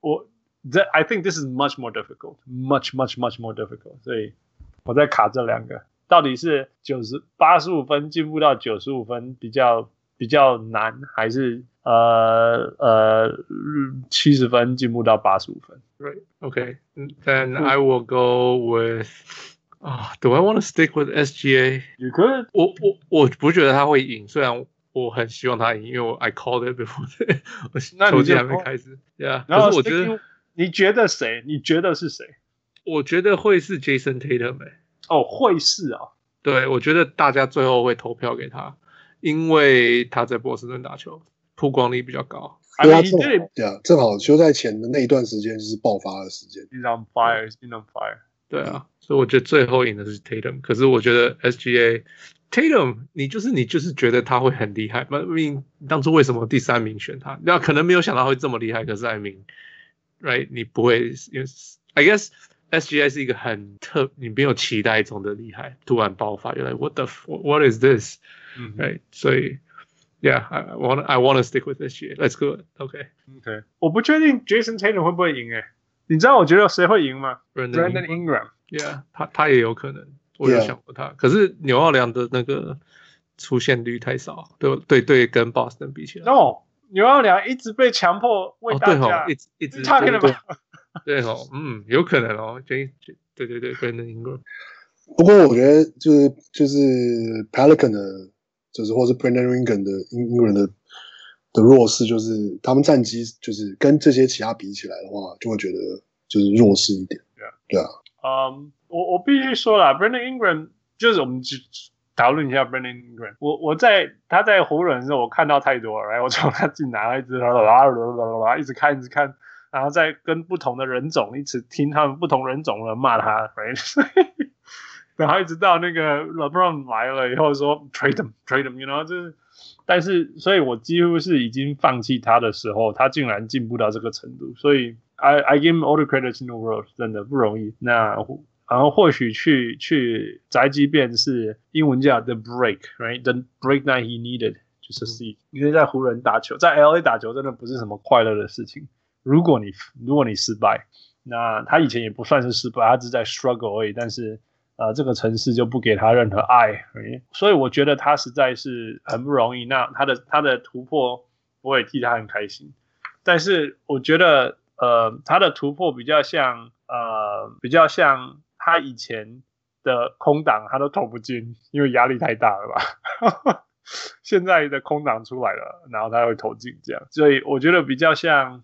我 that I think this is much more difficult，much much much more difficult。所以我在卡这两个。到底是九十八十五分进步到九十五分比较比较难，还是呃呃七十分进步到八十五分？Right, okay. Then I will go with. 啊、uh,，Do I want to stick with SGA? You could. 我我我不觉得他会赢，虽然 我很希望他赢，因为我 I called it before. 我球季还没开始。Yeah. 然后可是我觉得，你觉得谁？你觉得是谁？我觉得会是 Jason Tatum、欸。哦，会是啊，对，我觉得大家最后会投票给他，因为他在波士顿打球，曝光率比较高。对啊，正好，对啊，正好休赛前的那一段时间就是爆发的时间。He's on fire, he's on fire。对啊，所以我觉得最后赢的是 Tatum。可是我觉得 SGA Tatum，你就是你就是觉得他会很厉害。I mean，当初为什么第三名选他？那可能没有想到会这么厉害。可是 I mean，right？你不会，因为 I guess。SGI 是一个很特，你没有期待中的厉害，突然爆发，原来 What the What is this？嗯，right，所以，Yeah，I want I want to stick with SGA。Let's go，OK，OK。我不确定 Jason Tatum 会不会赢诶，你知道我觉得谁会赢吗？Brandon Ingram。Yeah，他他也有可能，我有想过他。可是纽奥良的那个出现率太少，对对对，跟 Boston 比起来。No，纽奥良一直被强迫为大家，一直一直。对哦，嗯，有可能哦，对对对对，Brandon Ingram。不过我觉得就是就是 Pelican 的，就是或是 Brandon Ingram 的 Ingram 的的弱势，就是他们战绩就是跟这些其他比起来的话，就会觉得就是弱势一点。对啊，对啊。嗯，我我必须说了，Brandon Ingram 就是我们去讨论一下 Brandon Ingram。我我在他在湖人的时候，我看到太多了，然后我从他进来一直啦啦啦啦啦一直看一直看。然后再跟不同的人种一直听他们不同人种的骂他，right? 然后一直到那个 LeBron 来了以后说 trade him, trade him, you know，就是，但是所以我几乎是已经放弃他的时候，他竟然进步到这个程度，所以 I I give all the credit in the world，真的不容易。那然后或许去去宅急便是英文叫 the break，right? The break that he needed 就是 see，因为在湖人打球，在 LA 打球真的不是什么快乐的事情。如果你如果你失败，那他以前也不算是失败，他只是在 struggle 而已。但是，呃这个城市就不给他任何爱，所以我觉得他实在是很不容易。那他的他的突破，我也替他很开心。但是我觉得呃他的突破比较像呃比较像他以前的空档，他都投不进，因为压力太大了吧。现在的空档出来了，然后他会投进这样，所以我觉得比较像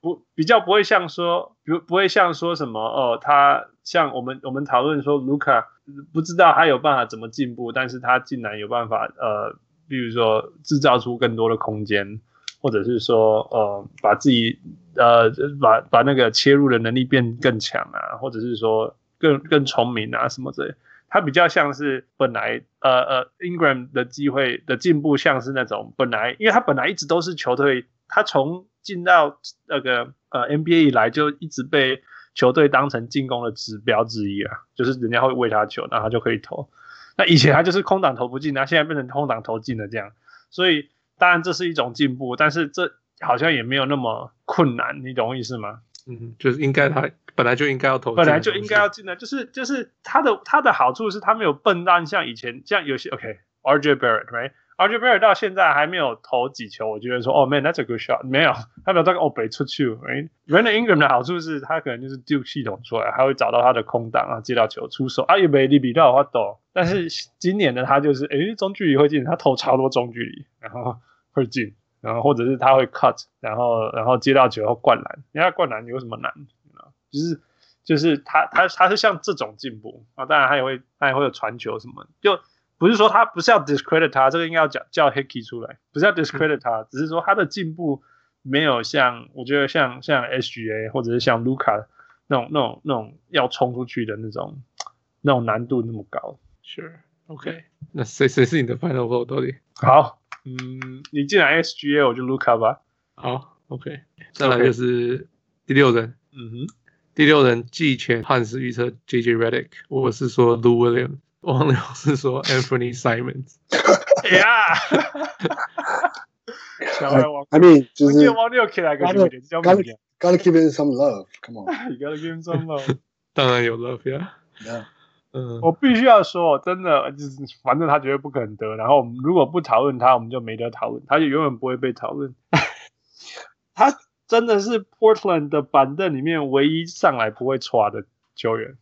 不比较不会像说，不不会像说什么哦，他像我们我们讨论说卢卡不知道他有办法怎么进步，但是他竟然有办法呃，比如说制造出更多的空间，或者是说呃把自己呃把把那个切入的能力变更强啊，或者是说更更聪明啊什么之类。他比较像是本来呃呃 Ingram 的机会的进步，像是那种本来，因为他本来一直都是球队，他从进到那个呃 NBA 以来就一直被球队当成进攻的指标之一啊，就是人家会喂他球，然后他就可以投。那以前他就是空档投不进，那现在变成空档投进了这样，所以当然这是一种进步，但是这好像也没有那么困难，你懂我意思吗？嗯，就是应该他。本来就应该要投，本来就应该要进的，就是就是他的他的好处是他没有笨蛋，像以前像有些 OK，RJ Barrett，right，RJ Barrett 到现在还没有投几球，我觉得说哦，man，that's a good shot，没有，他没有这个哦北出去，right，Brandon Ingram 的好处是他可能就是 Duke 系统出来，他会找到他的空档啊，接到球出手。啊，也没你比较好投，但是今年的他就是诶中距离会进，他投超多中距离，然后会进，然后或者是他会 cut，然后然后接到球后灌篮，人家灌篮有什么难？就是就是他他他是像这种进步啊，当然他也会他也会有传球什么，就不是说他不是要 discredit 他，这个应该要叫叫 Hickey 出来，不是要 discredit 他，只是说他的进步没有像我觉得像像 SGA 或者是像 Luca 那种那种那种要冲出去的那种那种难度那么高。Sure，OK，那谁谁是你的 final vote 到底？好，嗯，你既然 SGA，我就 Luka 吧。好，OK，再来就是第六人，嗯哼。第六人季前汉斯预测 JJ Redick，我是说 Lou Williams，王六是说 Anthony Simons。呀，小白王，I mean 就是王六起来个有点叫 Gotta gotta give him some love，come on，you gotta give him some love。当然有 love 呀。 嗯，我必须要说，真的就是 反正他绝对不可能得，然后我们如果不讨论他，我们就没得讨论，他就永远不会被讨论。他。真的是 Portland 的板凳里面唯一上来不会刷的球员。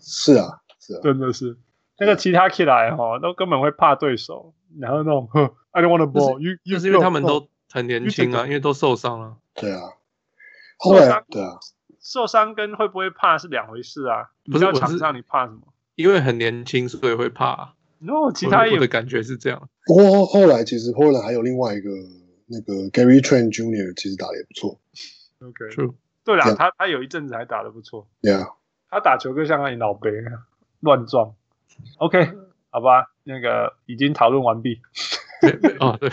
是啊，是啊，真的是那个其他起来哈，都根本会怕对手，然后那种 I don't want to ball，就是因为他们都很年轻啊，因为都受伤了。对啊，受伤对啊，受伤跟会不会怕是两回事啊。不是场上你怕什么？因为很年轻，所以会怕。No，其他有的感觉是这样。不过后来其实 Portland 还有另外一个。那个 Gary Trent Jr. 其实打的也不错。OK，对啦，他他有一阵子还打的不错。Yeah，他打球就像你老辈乱撞。OK，好吧，那个已经讨论完毕。哦，对，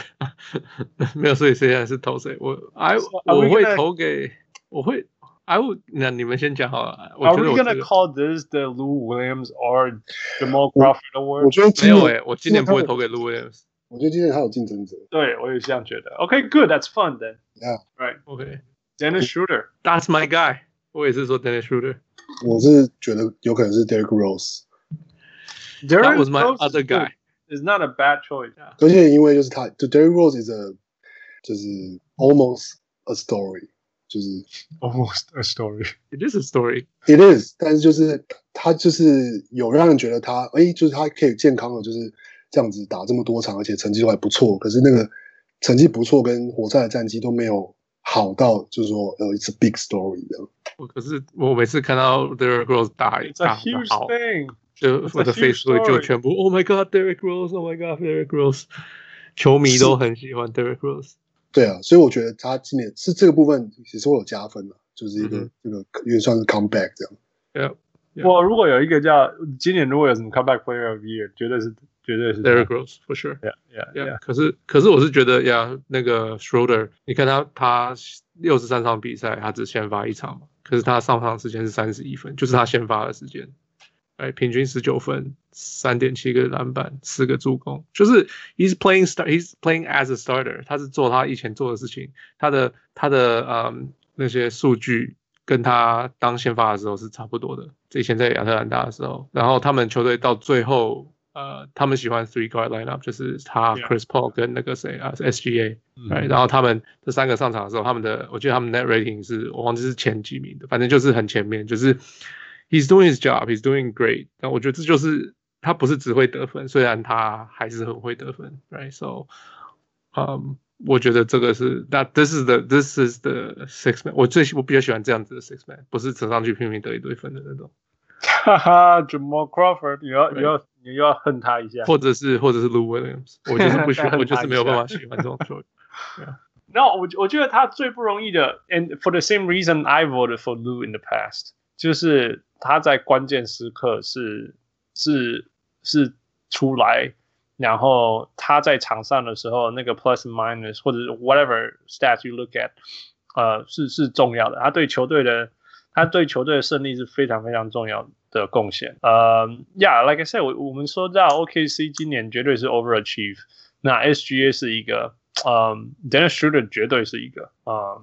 没有，所以现在是投谁？我 I 我会投给，我会 I would 那你们先讲好了。Are we gonna call this the Lou Williams or Jamal Crawford Award？我觉得没有诶，我今年不会投给 Lou Williams。我觉得今年他有竞争者，对我也是这样觉得。OK，good，that's fun then。Yeah，right，OK，Dennis Schroeder，that's my guy。我也是说 Dennis Schroeder。我是觉得有可能是 Derrick Rose。That was my other guy。Is not a bad choice。而且因为就是他，就 Derrick Rose is a，就是 almost a story， 就是 almost a story。It is a story。It is，但是就是他就是有让人觉得他，哎，就是他可以健康的，就是。这样子打这么多场，而且成绩都还不错。可是那个成绩不错，跟活塞的战绩都没有好到，就是说呃，it's a big story 的。我可是我每次看到 Derrick Rose 打打好，就我的 Facebook 就全部 Oh my God，Derrick Rose，Oh my God，Derrick Rose，球迷都很喜欢 Derrick Rose。 对啊，所以我觉得他今年是这个部分其实会有加分的，就是一个、嗯、这个因为算是 comeback 这样。Yeah, yeah. 我如果有一个叫今年如果有什么 comeback player of year，绝对是。绝对是 Derrick Rose for sure. Yeah, yeah, yeah. 可是，可是我是觉得呀，yeah, 那个 Schroeder，你看他，他六十三场比赛，他只先发一场嘛。可是他上场时间是三十一分，就是他先发的时间，哎，平均十九分，三点七个篮板，四个助攻，就是 he's playing start, he's playing as a starter，他是做他以前做的事情，他的他的嗯那些数据跟他当先发的时候是差不多的。以前在亚特兰大的时候，然后他们球队到最后，呃，他们喜欢 three guard lineup，就是他 Chris Paul 跟那个谁啊，SGA，对，然后他们这三个上场的时候，他们的我记得他们 net rating 是我忘记是前几名的，反正就是很前面，就是 he's doing his job，he's doing great。但我觉得这就是他不是只会得分，虽然他还是很会得分，right？So，嗯。我觉得这个是，那 this is the this is the six man。我最我比较喜欢这样子的 six man，不是扯上去拼命得一堆分的那种。哈哈，Jamal Crawford，你要你要你要恨他一下。或者是或者是 Lou Williams，我就是不喜欢，我就是没有办法喜欢这种球员。然后我我觉得他最不容易的，and for the same reason I voted for Lou in the past， 就是他在关键时刻是是是出来。然后他在场上的时候，那个 plus minus 或者是 whatever stats you look at，呃，是是重要的。他对球队的，他对球队的胜利是非常非常重要的贡献。呃，Yeah，like I said，我我们说到 OKC 今年绝对是 overachieve。那 SGA 是一个，嗯，Dennis Schroeder 绝对是一个，嗯，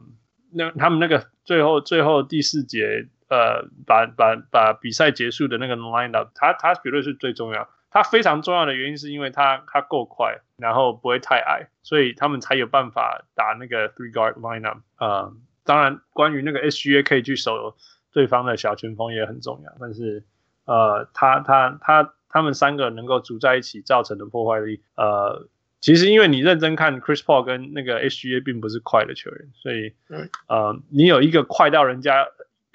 那他们那个最后最后第四节，呃，把把把比赛结束的那个 lineup，他他绝对是最重要。他非常重要的原因是因为他他够快，然后不会太矮，所以他们才有办法打那个 three guard lineup。呃，当然，关于那个 SGA 可以去守对方的小前锋也很重要，但是呃，他他他他们三个能够组在一起造成的破坏力，呃，其实因为你认真看 Chris Paul 跟那个 SGA 并不是快的球员，所以呃，你有一个快到人家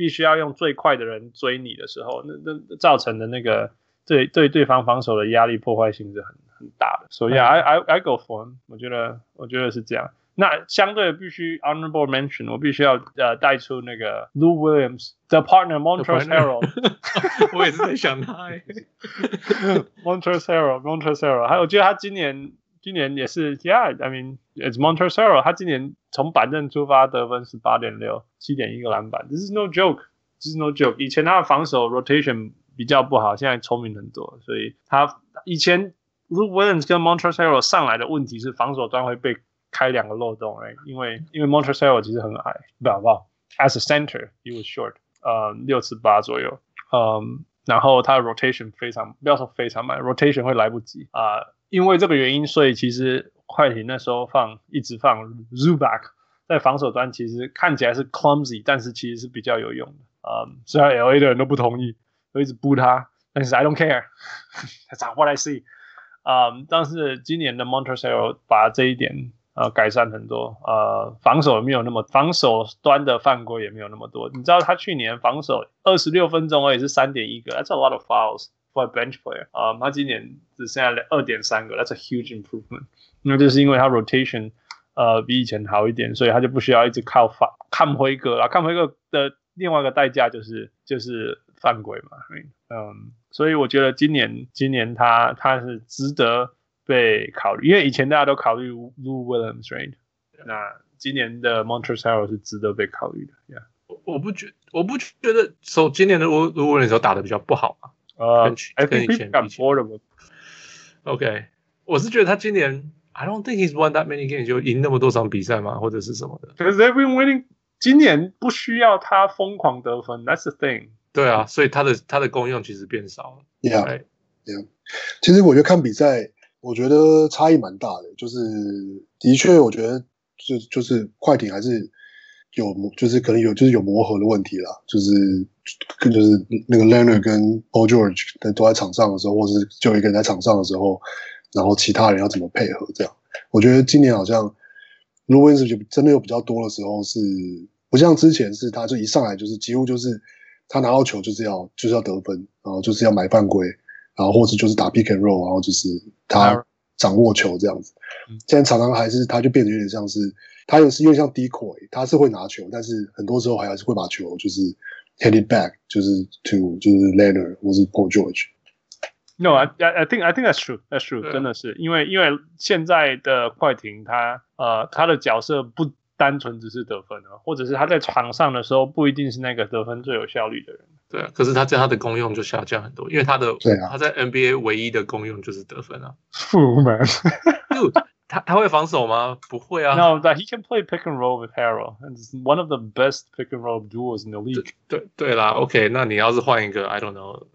必须要用最快的人追你的时候，那那造成的那个。对对，对方防守的压力破坏性是很很大的，所以 I I I go for him，我觉得我觉得是这样。那相对必须 honorable mention，我必须要呃带出那个 Lou Williams，the partner Montrezl Harrell，我也是在想他，Montrezl Harrell，Montrezl Harrell，还有我觉得他今年今年也是，Yeah，I mean it's Montrezl Harrell，他今年从板凳出发得分是八点六，七点一个篮板，This is no joke，This is no joke。以前他的防守 rotation。比较不好，现在聪明很多，所以他以前 Lou Williams 跟 Montrezl Harrell 上来的问题是防守端会被开两个漏洞，哎，因为因为 Montrezl Harrell 其实很矮，不好不好，as a center he was short，呃，六尺八左右，嗯，然后他的 rotation 非常不要说非常慢，rotation 会来不及啊，因为这个原因，所以其实快艇那时候放一直放 Zubac 在防守端，其实看起来是 clumsy，但是其实是比较有用的，嗯，虽然 LA 的人都不同意。我一直补他，但是 I don't care，That's what I see。嗯，但是今年的 Montreal 把这一点呃改善很多，呃，防守没有那么防守端的犯规也没有那么多。你知道他去年防守二十六分钟而已是三点一个，That's a lot of fouls for a bench player。啊，他今年只剩下二点三个，That's a huge improvement。那就是因为他 rotation 呃比以前好一点，所以他就不需要一直靠犯看辉哥啊，看辉哥的另外一个代价就是就是。犯规嘛，嗯，所以我觉得今年今年他他是值得被考虑，因为以前大家都考虑 Lou Williams，right？那今年的 Montrezl Harrell 是值得被考虑的，Yeah。我我不觉我不觉得，说今年的 Lou Williams 打的比较不好嘛，呃，跟以前比，OK，我是觉得他今年 I don't think he's won that many games 就赢那么多场比赛嘛，或者是什么的。Because they've been winning，今年不需要他疯狂得分，That's the thing。对啊，所以他的他的功用其实变少了。Yeah，Yeah。其实我觉得看比赛，我觉得差异蛮大的。就是的确，我觉得就就是快艇还是有，就是可能有就是有磨合的问题啦。就是跟就是那个 Leonard 跟 Paul George 都在场上的时候，或者是就一个人在场上的时候，然后其他人要怎么配合这样。我觉得今年好像 Williams 就真的有比较多的时候是不像之前是他就一上来就是几乎就是。他拿到球就是要就是要得分，然后就是要买犯规，然后或者就是打 pick and roll，然后就是他掌握球这样子。现在常常还是他就变得有点像是他也是因为像 decoy，他是会拿球，但是很多时候还是会把球就是 hand it back，就是 to 就是 Leonard 或是 Paul George。No，I I think I think that's true，that's true，真的是因为因为现在的快艇他呃他的角色不。单纯只是得分啊，或者是他在场上的时候不一定是那个得分最有效率的人。对啊，可是他这样他的功用就下降很多，因为他的、对啊、他在 NBA 唯一的功用就是得分啊。富 man，他他会防守吗？不会啊。No, that he can play pick and roll with Harrell, and it's one of the best pick and roll duels in the league. 对对，对啦，OK，那你要是换一个，I don't know，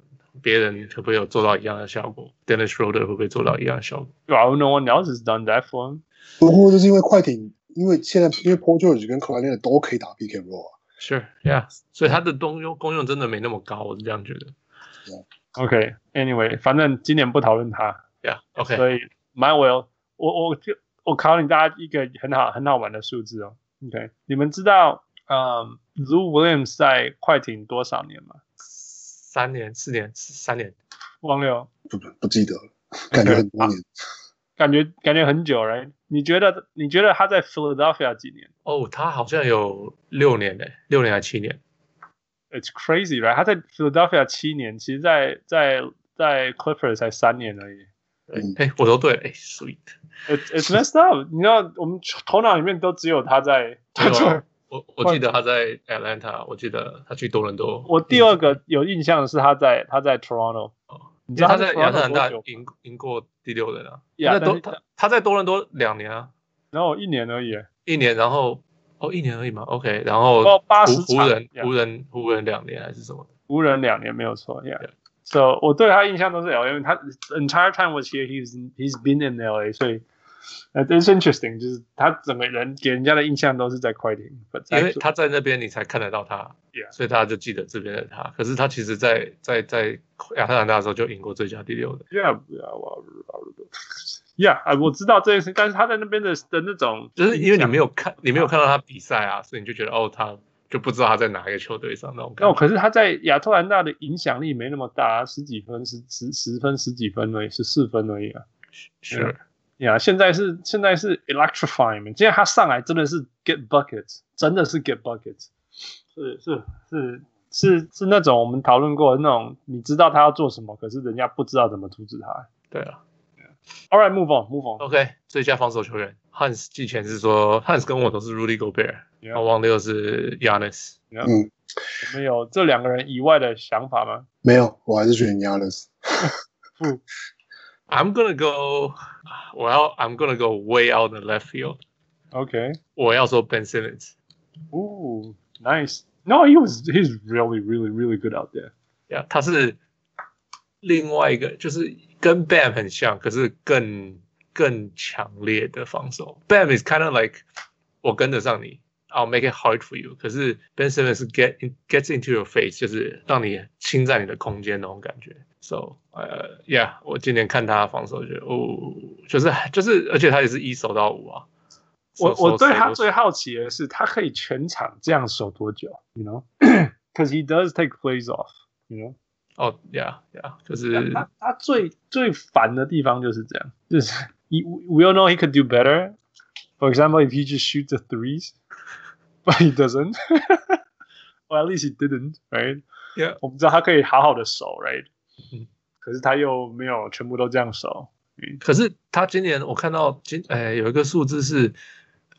别人可不可以有做到一样的效果？Dennis Schroeder 会不会做到一样的效果？Well, no one else has done that for him. 不过就是因为快艇，因为现在因为 Paul George 跟 Kawhi Leonard 都可以打 pick and roll 啊。Sure，yeah，所以他的功用功用真的没那么高，我是这样觉得。Yeah. OK，Anyway，、okay, 反正今年不讨论他。Yeah，OK，、okay. 所以 My Will， 我我就我考你大家一个很好很好玩的数字哦。OK，你们知道，嗯，Lou Williams 在快艇多少年吗？三年、四年、三年。王六不不不记得了，感觉很多年。感觉感觉很久，right？你觉得你觉得他在 Philadelphia 几年？哦，oh, 他好像有六年嘞，六年还七年？It's crazy，right？他在 Philadelphia 七年，其实在在在 Clippers 才三年而已。哎，我都对了，哎，sweet。It's it's messed up。你知道，我们头脑里面都只有他在。他在我我记得他在 Atlanta，我记得他去多伦多。我第二个有印象的是他在他在 Toronto。你知道他在亚特兰大赢赢过第六人啊？在多他他在多伦多两年啊，然后一年而已，一年，然后哦一年而已嘛，OK，然后湖湖人湖人湖人两年还是什么？湖人两年没有错，Yeah，So 我对他印象都是 LA，因为他 entire time was here，he's he's been in LA，所以。It's interesting，就是他整个人给人家的印象都是在快艇，因为他在那边你才看得到他.所以大家就记得这边的他。可是他其实在，在在在亚特兰大的时候就赢过最佳第六的。Yeah，Yeah，我知道这件事，但是他在那边的的那种，就是因为你没有看，你没有看到他比赛啊，所以你就觉得哦，他就不知道他在哪一个球队上那种感觉。哦，可是他在亚特兰大的影响力没那么大，十几分，十十十分，十几分而已，十四分而已啊。是。呀现在是现在是 electrifying，今天他上来真的是 get buckets，真的是 get buckets，是是是是是那种我们讨论过的那种，你知道他要做什么，可是人家不知道怎么阻止他。对啊 ，All right，move on，move on。OK，最佳防守球员，Hans 季前是说，Hans 跟我都是 Rudy Gobert，然后王六是 Giannis。嗯，我们有这两个人以外的想法吗？没有，我还是选 Giannis。不。I'm gonna go. Well, I'm gonna go way out in the left field. Okay. 我要说 Ben Simmons. Ooh, nice. No, he was he's really, really, really good out there. Yeah，他是另外一个，就是 跟 Bam 很像，可是更更强烈的防守。Bam is kind of like 我跟得上你。I'll make it hard for you。可是 Ben Simmons get in, gets into your face，就是让你侵占你的空间那种感觉。So，呃、uh,，Yeah，我今年看他防守，觉得哦，就是就是，而且他也是一守到五啊。我我对他最好奇的是，他可以全场这样守多久？You know，because he does take plays off。You know。哦、oh,，Yeah，Yeah，就是他他最最烦的地方就是这样，就是 we all know he could do better。For example, if he just shoots the threes。But he doesn't. Well, at least he didn't, right? Yeah. 我们知道他可以好好的守，right? 可是他又没有全部都这样守。可是他今年我看到今诶有一个数字是，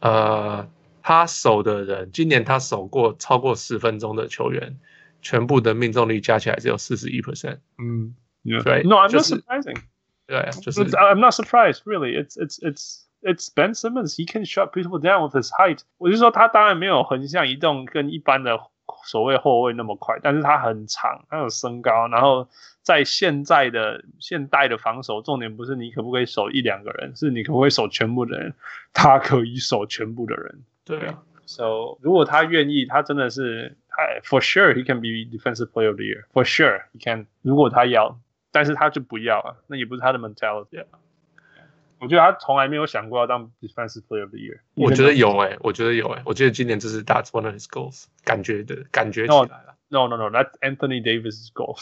呃，他守的人今年他守过超过十分钟的球员，全部的命中率加起来只有四十一 percent。嗯，right? No, I'm not surprising. 对，就是 I'm not surprised, really. It's it's it's It's Ben Simmons. He can shut people down with his height. 我就说他当然没有横向移动跟一般的所谓后卫那么快，但是他很长，他有身高。然后在现在的现代的防守，重点不是你可不可以守一两个人，是你可不可以守全部的人。他可以守全部的人。对啊。So 如果他愿意，他真的是，For sure he can be defensive player of the year. For sure he can. 如果他要，但是他就不要啊，那也不是他的 mentality。我觉得他从来没有想过要当 Defensive Player of the Year。我觉得有诶、欸，我觉得有诶、欸，我觉得今年这是 That's one of his goals，感觉的感觉起来了。No no no，that's Anthony Davis' goal。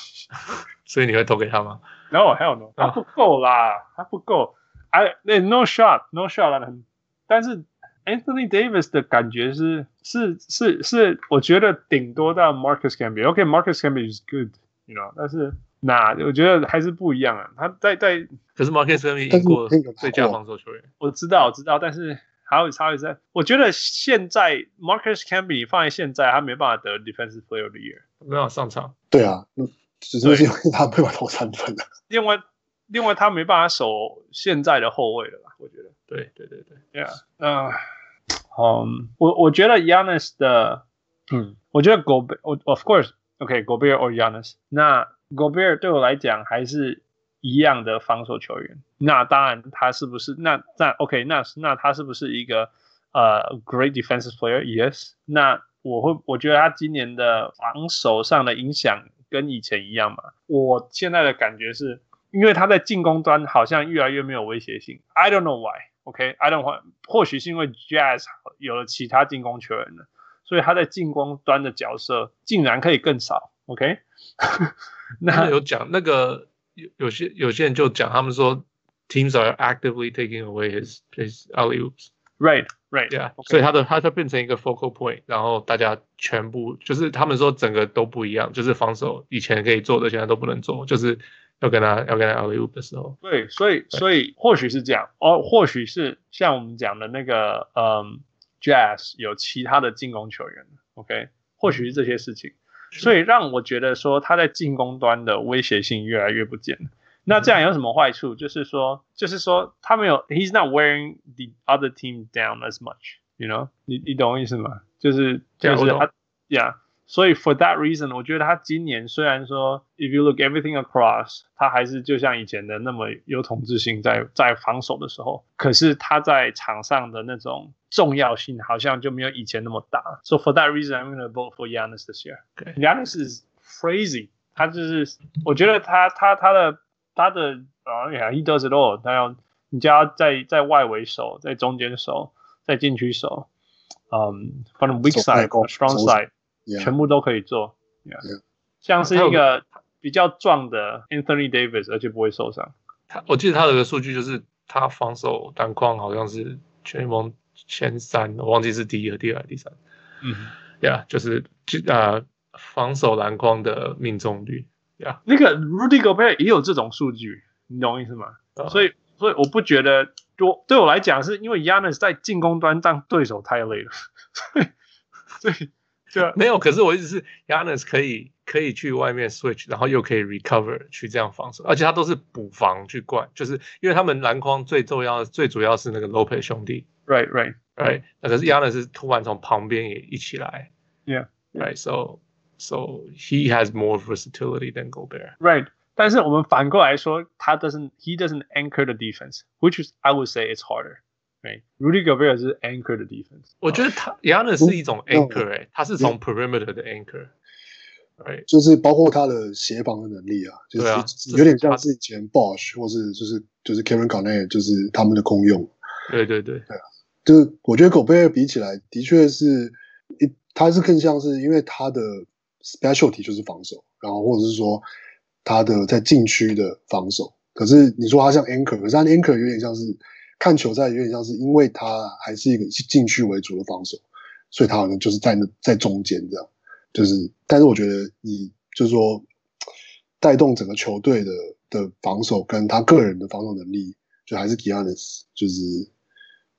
所以你会投给他吗？No，hell no，他不够啦，他不够。I no shot，no shot 啦。但是 Anthony Davis 的感觉是是是是，我觉得顶多到 Marcus Camby。OK，Marcus Camby is good，you know，但是。那我觉得还是不一样啊。他在在，可是 Marcus Camby 赢过最佳防守球员。我知道，我知道，但是还有差别在。我觉得现在 Marcus Camby 放在现在，他没办法得 Defensive Player of the Year，没办法上场。对啊，只是因为他没办法投三分的。另外，另外他没办法守现在的后卫了吧？我觉得。对对对对，Yeah，嗯，嗯，我我觉得 Giannis 的，嗯，我觉得 Gobert，我 Of course，OK，Gobert or Giannis，那 Gobert 对我来讲还是一样的防守球员。那当然他是不是？那那 OK，那那他是不是一个呃 Great defensive player？Yes，那我会我觉得他今年的防守上的影响跟以前一样嘛？我现在的感觉是，因为他在进攻端好像越来越没有威胁性。I don't know why。OK，I don't want，或许是因为 Jazz 有了其他进攻球员了，所以他在进攻端的角色竟然可以更少。OK，那有讲那个有有些有些人就讲，他们说 teams are actively taking away his his alley-oops。Right，right，yeah，所以他的他就变成一个 focal point，然后大家全部就是他们说整个都不一样，就是防守以前可以做的，现在都不能做，就是。要跟他要跟他 alley-oop 的时候，对，所以所以或许是这样，哦，或许是像我们讲的那个，嗯，Jazz 有其他的进攻球员，OK，或许是这些事情，所以让我觉得说他在进攻端的威胁性越来越不见了。那这样有什么坏处？就是说，就是说他没有，He's not wearing the other team down as much，you know？你你懂我意思吗？就是就是他，Yeah。所以，for that reason，我觉得他今年虽然说，if you look everything across，他还是就像以前的那么有统治性在，在在防守的时候，可是他在场上的那种重要性好像就没有以前那么大。So for that reason，I'm gonna vote for Giannis this year. Giannis is crazy，他就是我觉得他他他的他的啊，he does it all。他要你就要在在外围守，在中间守，在禁区守，嗯，from the weak side，strong side。 Yeah. 全部都可以做，yeah. Yeah. 像是一个比较壮的 Anthony Davis，而且不会受伤。他我记得他有个数据，就是他防守篮筐好像是全联盟前三，我忘记是第一和第二第三。嗯，Yeah，就是啊、呃，防守篮筐的命中率，Yeah，那个 Rudy Gobert 也有这种数据，你懂我意思吗？Uh, 所以，所以我不觉得多对我来讲，是因为 Giannis 在进攻端让对手太累了，所以，所以。对，没有。可是我意思是，Giannis 可以可以去外面 switch，然后又可以 recover 去这样防守，而且他都是补防去灌，就是因为他们篮筐最重要、最主要是那个 Lopez 兄弟。Right, right, right. 那可是 Giannis 是突然从旁边也一起来。Yeah, right. So, so he has more versatility than Gobert. Right. 但是我们反过来说，他 doesn't, he doesn't anchor the defense, which is I would say it's harder. Rudy Gobert 是 anchor 的 defense，我觉得他 Giannis 是一种 anchor，哎、欸，他是从 perimeter 的 anchor，对，就是包括他的协防的能力啊，就是有点像是以前 Bosh 或是就是就是 Kevin Garnett，就是他们的功用。对对对，对啊，就是我觉得 Gobert 比起来，的确是一，他是更像是因为他的 specialty 就是防守，然后或者是说他的在禁区的防守。可是你说他像 anchor，可是他的 anchor 有点像是。看球赛有点像是，因为他还是一个以禁区为主的防守，所以他好像就是在那在中间这样，就是，但是我觉得你就是说带动整个球队的的防守跟他个人的防守能力，就还是 Giannis 就是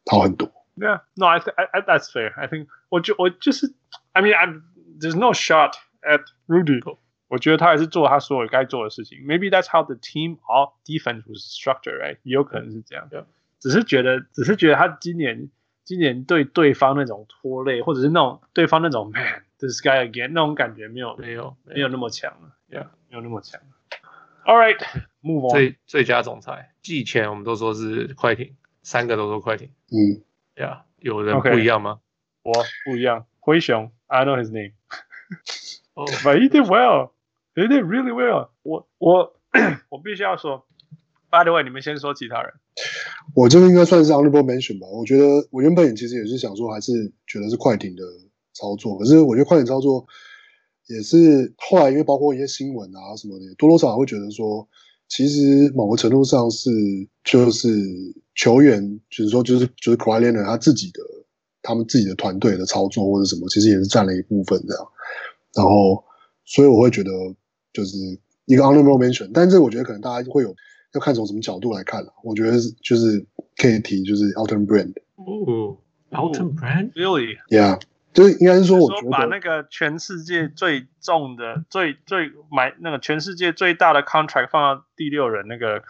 好很多。Yeah, no, I think that's fair. I think 我就我就是 I mean, I'm there's no shot at Rudy. 我觉得他还是做他所有该做的事情。Maybe that's how the team of defense was structured, right? 也有可能是这样。Yeah. 只是觉得，只是觉得他今年今年对对方那种拖累，或者是那种对方那种 man this guy again 那种感觉没有没有没有那么强了，Yeah，没有那么强。All right，move on。最最佳总裁季前我们都说是快艇，三个都说快艇。嗯，Yeah，有人不一样吗？我不一样，灰熊，I know his name。Oh, but he did well. He did really well. 我我 我必须要说，By the way，你们先说其他人。我这个应该算是 honorable mention 吧。我觉得我原本其实也是想说，还是觉得是快艇的操作。可是我觉得快艇操作也是后来，因为包括一些新闻啊什么的，多多少少会觉得说，其实某个程度上是就是球员，就是说就是就是 Kawhi Leonard 他自己的他们自己的团队的操作或者什么，其实也是占了一部分这样。然后所以我会觉得就是一个 honorable mention，但是我觉得可能大家会有。要看从什么角度来看了，我觉得就是可以提，就是 Alton Brand。哦，Alton Brand，really？Yeah，就是应该是说，我觉得把那个全世界最重的、最最买那个全世界最大的 contract 放到第六人那个。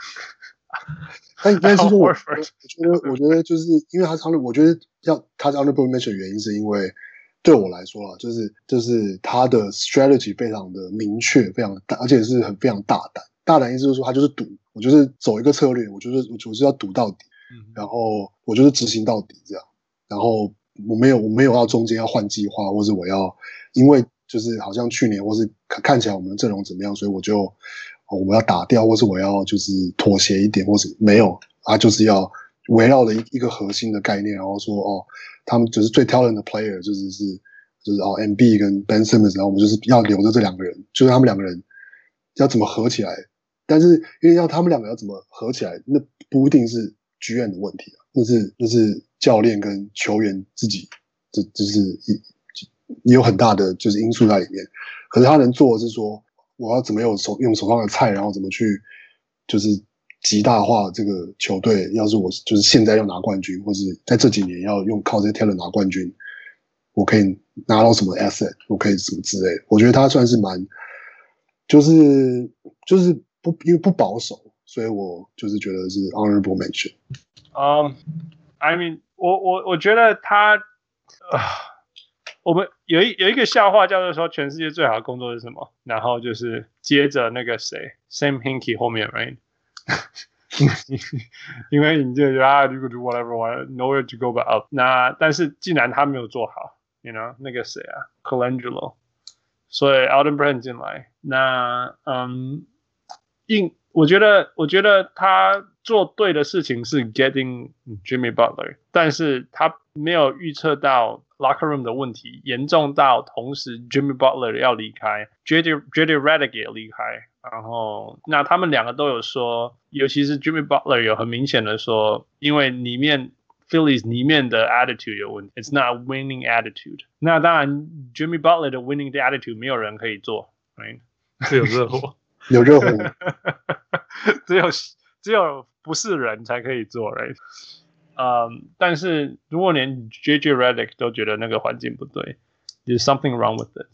但应该是说我，我觉得，我觉得就是因为他是，我觉得要他是 honorable mention 的原因是因为对我来说啊，就是就是他的 strategy 非常的明确，非常的大，而且是很非常大胆。大胆意思就是说，他就是赌，我就是走一个策略，我就是我就是要赌到底，然后我就是执行到底这样，然后我没有我没有要中间要换计划，或是我要因为就是好像去年或是看看起来我们的阵容怎么样，所以我就。我们要打掉，或是我要就是妥协一点，或是没有，啊就是要围绕着一一个核心的概念，然后说哦，他们就是最 talent 的 player，就是是就是哦，MB 跟 Ben Simmons，然后我们就是要留着这两个人，就是他们两个人要怎么合起来，但是因为要他们两个要怎么合起来，那不一定是剧院的问题啊，那是那是教练跟球员自己，这这是一也有很大的就是因素在里面，可是他能做的是说。我要怎么用手用手上的菜，然后怎么去就是极大化这个球队？要是我就是现在要拿冠军，或是在这几年要用靠这些天伦拿冠军，我可以拿到什么 asset？我可以什么之类的？我觉得他算是蛮就是就是不因为不保守，所以我就是觉得是 honorable mention。嗯、um,，I mean，我我我觉得他。我们有一有一个笑话叫做说，全世界最好的工作是什么？然后就是接着那个谁，Sam Hinkie 后面，right？因为你就觉得啊，you could do whatever，nowhere to go but up。那但是既然他没有做好，you know 那个谁啊，Colangelo，所以 Alton Brand 进来，那嗯，应我觉得我觉得他做对的事情是 getting Jimmy Butler，但是他没有预测到。Locker room 的问题严重到同时，Jimmy Butler 要离开，JJ JJ Redick 也离开，然后那他们两个都有说，尤其是 Jimmy Butler 有很明显的说，因为里面 Phillies 里面的 attitude 有问题，It's not winning attitude。那当然，Jimmy Butler 的 winning 的 attitude 没有人可以做，right？只有热火，有热乎，只有只有不是人才可以做，right？嗯，um, 但是如果连 JJ Redick 都觉得那个环境不对，There's something wrong with it。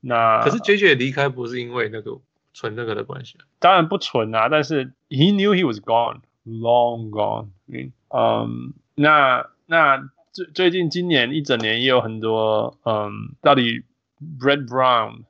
那可是 JJ 离开不是因为那个纯那个的关系，当然不纯啊，但是 He knew he was gone, long gone。嗯，嗯，那那最最近今年一整年也有很多，嗯，到底 Brett Brown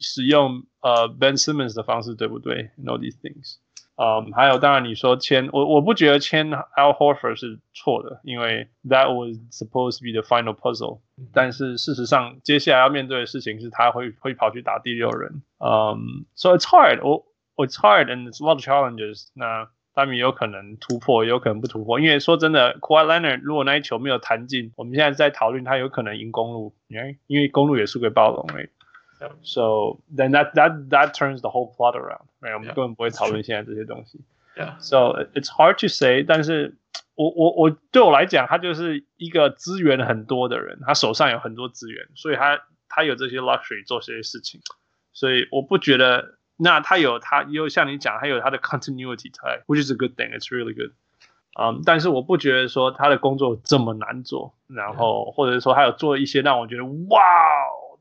使用呃 Ben Simmons 的方式对不对？Know these things。嗯，um, 还有，当然你说签我，我不觉得签 Al Horford 是错的，因为 that was supposed to be the final puzzle。但是事实上，接下来要面对的事情是他会会跑去打第六人。嗯、um,，so it's hard，我、oh, it's hard and it's a lot of challenges。那他们有可能突破，也有可能不突破。因为说真的，Kawhi Leonard 如果那一球没有弹进，我们现在在讨论他有可能赢公路，因为因为公路也输给暴龙。So then that that that turns the whole plot around, right? 我们根本不会讨论现在这些东西。Yeah. So it's hard to say，但是我我我对我来讲，他就是一个资源很多的人，他手上有很多资源，所以他他有这些 luxury 做这些事情。所以我不觉得，那他有他又像你讲，他有他的 continuity time，which is a good thing. It's really good. 嗯，um, 但是我不觉得说他的工作这么难做，然后 Yeah. 或者说他有做一些让我觉得哇。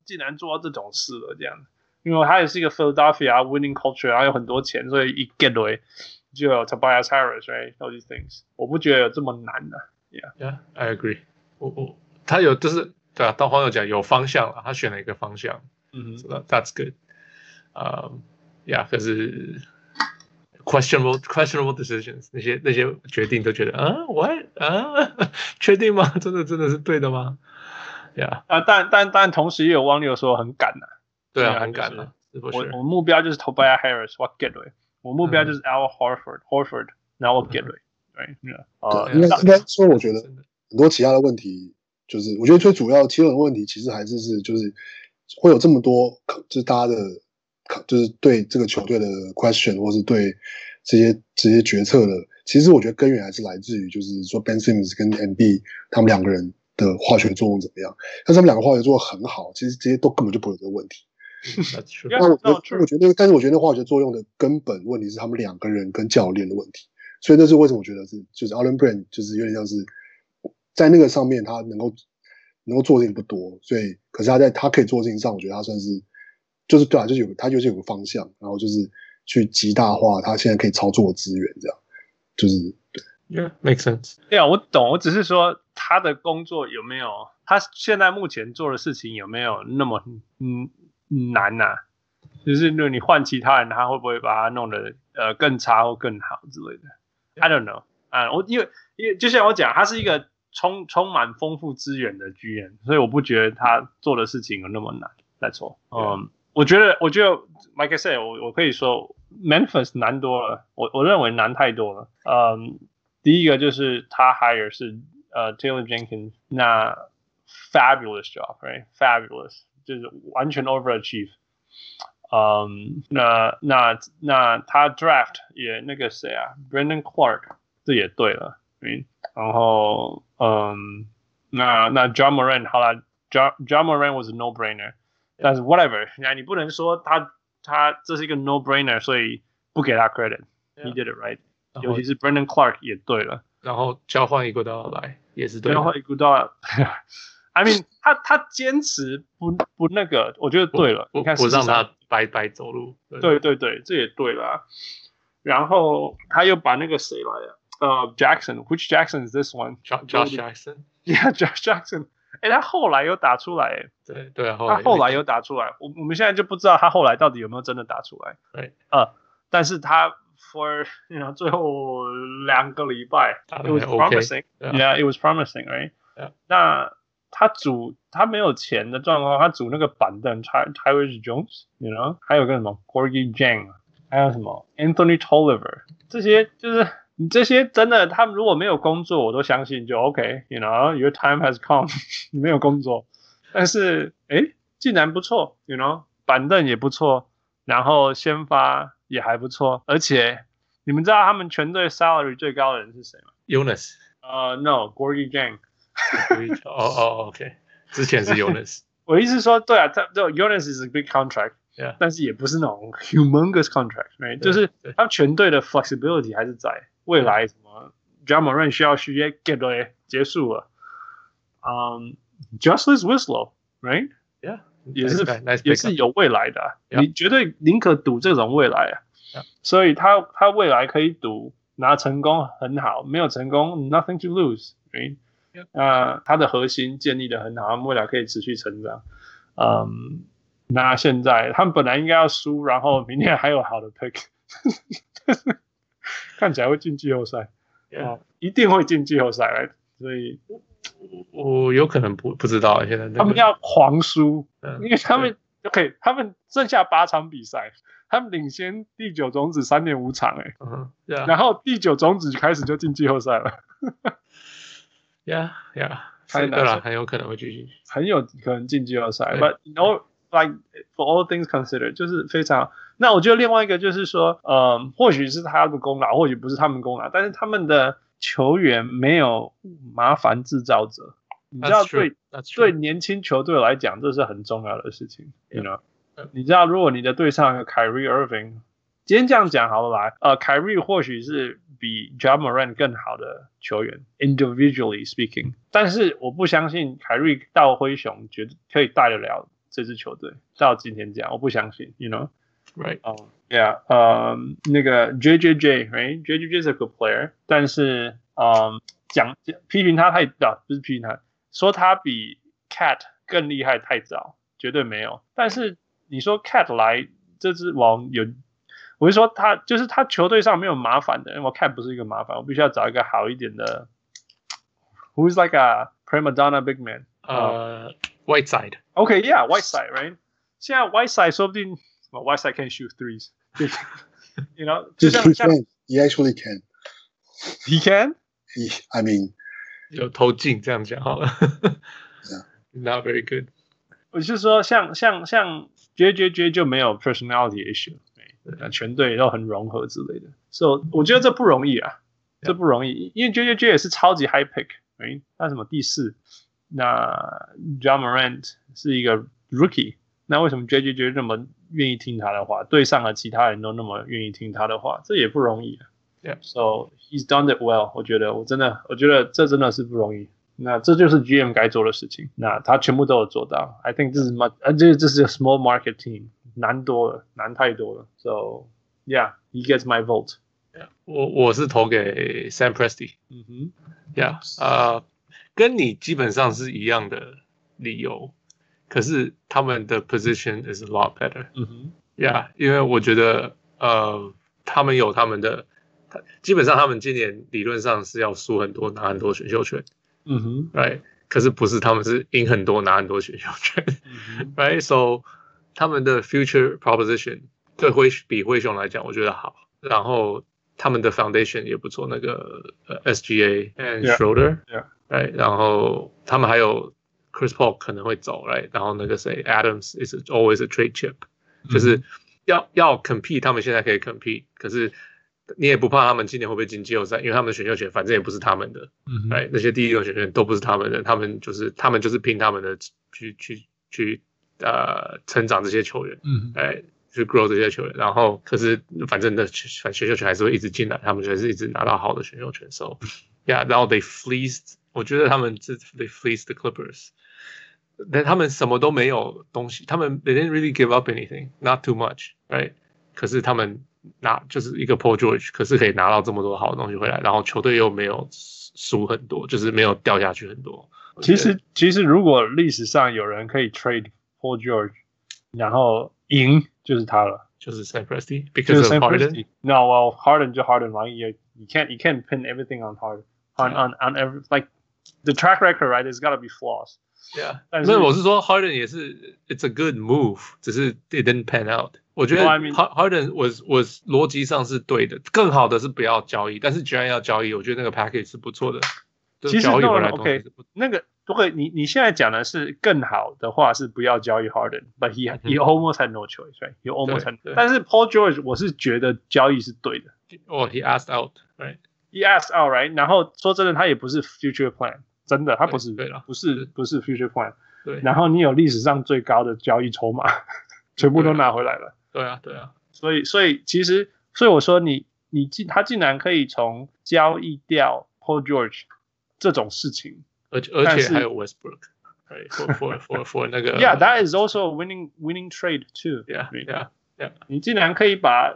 竟然做到这种事了，这样，因为他也是一个 Philadelphia winning culture，然后有很多钱，所以一 get away 就有 Tobias Harris，right，all these things，我不觉得有这么难的，yeah，yeah，I agree，我我他有就是对啊，当黄友讲有方向了，他选了一个方向，嗯、mm hmm.，that's good，啊、um,，yeah，可是 questionable questionable decisions 那些那些决定都觉得啊，我啊，确定吗？真的真的是对的吗？Yeah. 啊，但但但同时也有网友说很赶呐、啊，对啊，很赶啊。我我目标就是 Tobias Harris，我 get away。我目标就是 Al Horford，Horford，然后我 get away。对，啊，应该应该说，我觉得很多其他的问题，就是我觉得最主要的其中的问题，其实还是是就是会有这么多，就是大家的，就是对这个球队的 question，或是对这些这些决策的，其实我觉得根源还是来自于，就是说 Ben Simmons 跟 MB 他们两个人。的化学作用怎么样？但是他们两个化学作用很好，其实这些都根本就不会有这个问题。那 我我觉得，但是我觉得那化学作用的根本问题是他们两个人跟教练的问题。所以那是为什么我觉得是就是 Allen Brand 就是有点像是在那个上面他能够能够做的事情不多，所以可是他在他可以做的事情上，我觉得他算是就是对啊，就是有他就是有个方向，然后就是去极大化他现在可以操作的资源，这样就是对。Yeah，make sense。对啊，我懂，我只是说他的工作有没有，他现在目前做的事情有没有那么嗯难呐、啊？就是如果你换其他人，他会不会把它弄得呃更差或更好之类的？I don't know。啊，我因为因为就像我讲，他是一个充充满丰富资源的剧院所以我不觉得他做的事情有那么难。That's all。嗯，我觉得我觉得，like I said，我我可以说 Memphis 难多了，我我认为难太多了。嗯。第一个就是他 hire 是 呃 Taylor Jenkins，那 fabulous job，right？fabulous 就是完全 overachieve。嗯，那那那他 draft 也那个谁啊，Brandon Clark，这也对了，嗯，然后嗯，那那 John Moran 好了，John John Moran was a no brainer，但是 whatever，那你不能说他他这是一个 no brainer，所以不给他 credit，he did it right。尤其是 Brandon Clark 也对了， 然后交换一个都要来也是对，交换一个都要。I mean，他他坚持不不那个，我觉得对了。你看，不让他白白走路。对对对，这也对了。然后他又把那个谁来了？呃、uh,，Jackson，Which Jackson is this one？Josh Jackson。Yeah，Josh Jackson。哎，他后来又打出来。对对啊，他后来又打出来。我我们现在就不知道他后来到底有没有真的打出来。对。呃，但是他。For you know，最后两个礼拜，it was promising，yeah，it was promising，right？那他组他没有钱的状况，他组那个板凳，Tyus Jones，you know，还有个什么 Gorgui Dieng，还有什么 Anthony Tolliver，这些就是你这些真的，他们如果没有工作，我都相信就 OK，you know，your time has come，你没有工作，但是诶，竟然不错，you know，板凳也不错，然后先发。 也还不错，而且你们知道他们全队 salary 最高的人是谁吗？Jonas，呃、uh,，No，Gorgui Dieng。哦哦，OK，之前是 Jonas。我意思是说，对啊，他就 Jonas is a big contract，yeah. 但是也不是那种 humongous contract，right？就是他们全队的 flexibility 还是在未来什么 Ja Morant 需要续约 get 了结束了，嗯、um,，Justice Winslow，right？Yeah。也是 nice, nice 也是有未来的、啊，yeah. 你绝对宁可赌这种未来啊，yeah. 所以他他未来可以赌拿成功很好，没有成功 nothing to lose，嗯、right? yeah. 呃，他的核心建立的很好，他们未来可以持续成长，嗯，那现在他们本来应该要输，然后明天还有好的 pick，看起来会进季后赛，yeah. 哦，一定会进季后赛来，所以。我有可能不不知道，现在他们要狂输，嗯，因为他们 OK，他们剩下八场比赛，他们领先第九种子三点五场，哎，嗯，然后第九种子开始就进季后赛了，呀呀，对了，很有可能会继续，很有可能进季后赛，But you know, like for all things considered，就是非常。那我觉得另外一个就是说，呃，或许是他的功劳，或许不是他们功劳，但是他们的。球员没有麻烦制造者，你知道对对年轻球队来讲，这是很重要的事情。You know，你知道如果你的队上有 Kyrie Irving，今天这样讲好了来，呃，Kyrie 或许是比 Ja Morant 更好的球员，individually speaking，但是我不相信 Kyrie 到灰熊绝对可以带得了这支球队。到今天这样，我不相信。You know。Right. Oh, yeah. Um, 那个 JJJ，right？JJJ is a good player，但是，嗯，讲批评他太早，不是批评他，说他比 Cat 更厉害太早，绝对没有。但是你说 Cat 来这支网有，我就说他就是他球队上没有麻烦的，因为我 Cat 不是一个麻烦，我必须要找一个好一点的。Who's like a prima donna big man？呃、uh,，Whiteside。OK，yeah，Whiteside，right？现在 Whiteside 说不定。 Well, Whiteside can shoot threes. you know, 就像 he can. He actually can. He can. He, I mean，有投进这样讲好了。 yeah. Not very good. 我就是说像，像像像 JJJ 就没有 personality issue，全队都很融合之类的。所、so, 以我觉得这不容易啊，yeah. 这不容易，因为 JJJ 也是超级 high pick，哎，他什么第四？那 Ja Morant 是一个 rookie，那为什么 JJJ 这么？ 愿意听他的话，对上了其他人都那么愿意听他的话，这也不容易。Yeah. So he's done it well。我觉得，我真的，我觉得这真的是不容易。那这就是 GM 该做的事情。那他全部都有做到。I think this is much，呃，这这是 a small market team，难多了，难太多了。So yeah，he gets my vote。我我是投给 Sam Presti。嗯哼，Yeah，啊，跟你基本上是一样的理由，可是他们的 position is a lot better。嗯哼，Yeah，因为我觉得呃，他们有他们的，基本上他们今年理论上是要输很多，拿很多选秀权。嗯哼，Right，可是不是他们是赢很多，拿很多选秀权。嗯、Right，So 他们的 future proposition 对灰比灰熊来讲，我觉得好，然后。他们的 foundation 也不错，那个呃 SGA and Schroeder，yeah, yeah. 然后他们还有 Chris Paul 可能会走，right，然后那个谁 Adams is always a trade chip，、嗯、就是要要 compete，他们现在可以 compete，可是你也不怕他们今年会不会进季后赛，因为他们的选秀权反正也不是他们的，嗯，right，那些第一轮选秀权都不是他们的，他们就是他们就是拼他们的去去去呃成长这些球员，嗯，哎。去 grow 这些球员，然后可是反正的选选秀权还是会一直进来，他们就是一直拿到好的选秀权。So yeah，然后 they fleeced，我觉得他们是 they fleeced the Clippers，但他们什么都没有东西，他们 they didn't really give up anything，not too much，right？可是他们拿就是一个 Paul George，可是可以拿到这么多好的东西回来，然后球队又没有输很多，就是没有掉下去很多。其实其实如果历史上有人可以 trade Paul George，然后赢。就是他了，就是 Sam Presti，because of Harden。No，well Harden 就 Harden 嘛，you you can't you can't pin everything on Harden on on on every like the track record right there's gotta be flaws。Yeah，但是我是说 Harden 也是 it's a good move，只是 it didn't pan out。我觉得 Harden was was 逻辑上是对的，更好的是不要交易，但是既然要交易，我觉得那个 package 是不错的。其实 no OK 那个。不会，你你现在讲的是更好的话是不要交易 Harden，but he he almost had no choice，right？he almost had，但是 Paul George 我是觉得交易是对的。哦，he asked Asked out，right？然后说真的，他也不是 future plan，真的，他不是，对了，不是不是 future plan。对。然后你有历史上最高的交易筹码，全部都拿回来了。对啊，对啊。所以所以其实，所以我说你你竟他竟然可以从交易掉 Paul George 这种事情。而且而且还有 Westbrook，for for for for 那个，Yeah，that is also a winning winning trade too。Yeah，yeah，yeah。你竟然可以把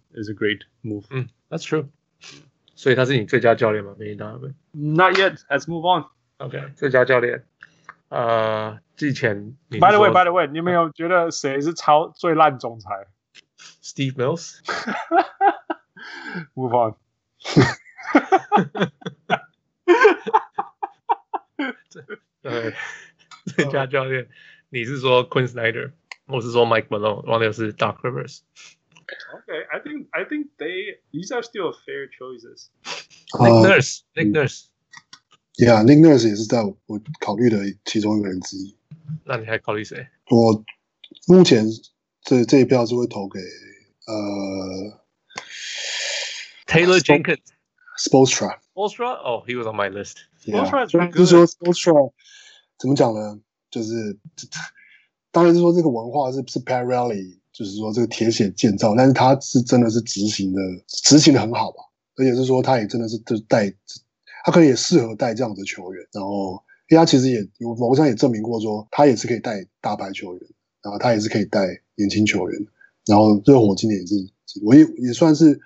is a great move. 嗯，That's true。所以他是你最佳教练吗？Billy Donovan？Not yet. Let's move on. OK，最佳教练。呃，之前。By the way, by the way，你有没有觉得谁是超最烂总裁？Steve Mills。 Move on. 对，最佳教练，你是说 Quinn Snyder，我是说 Mike Malone，忘了是 Doc Rivers。 Okay, I think I think they these are still fair choices. Nick Nurse, Nick Nurse. Yeah, Nick Nurse 也是在我考虑的其中一个人之一。那你还考虑谁？我目前这这一票是会投给呃 Taylor Jenkins, Spoelstra. Spoelstra? Oh, he was on my list. Yeah, 就是说 Spoelstra 怎么讲呢？就是当然是说这个文化是是 Pat Riley， 就是说这个铁血建造，但是他是真的是执行的执行的很好吧？而且是说他也真的是就带他可能也适合带这样的球员，然后因为他其实也有某上也证明过说他也是可以带大牌球员，然后他也是可以带年轻球员，然后热火今年也是我也也算是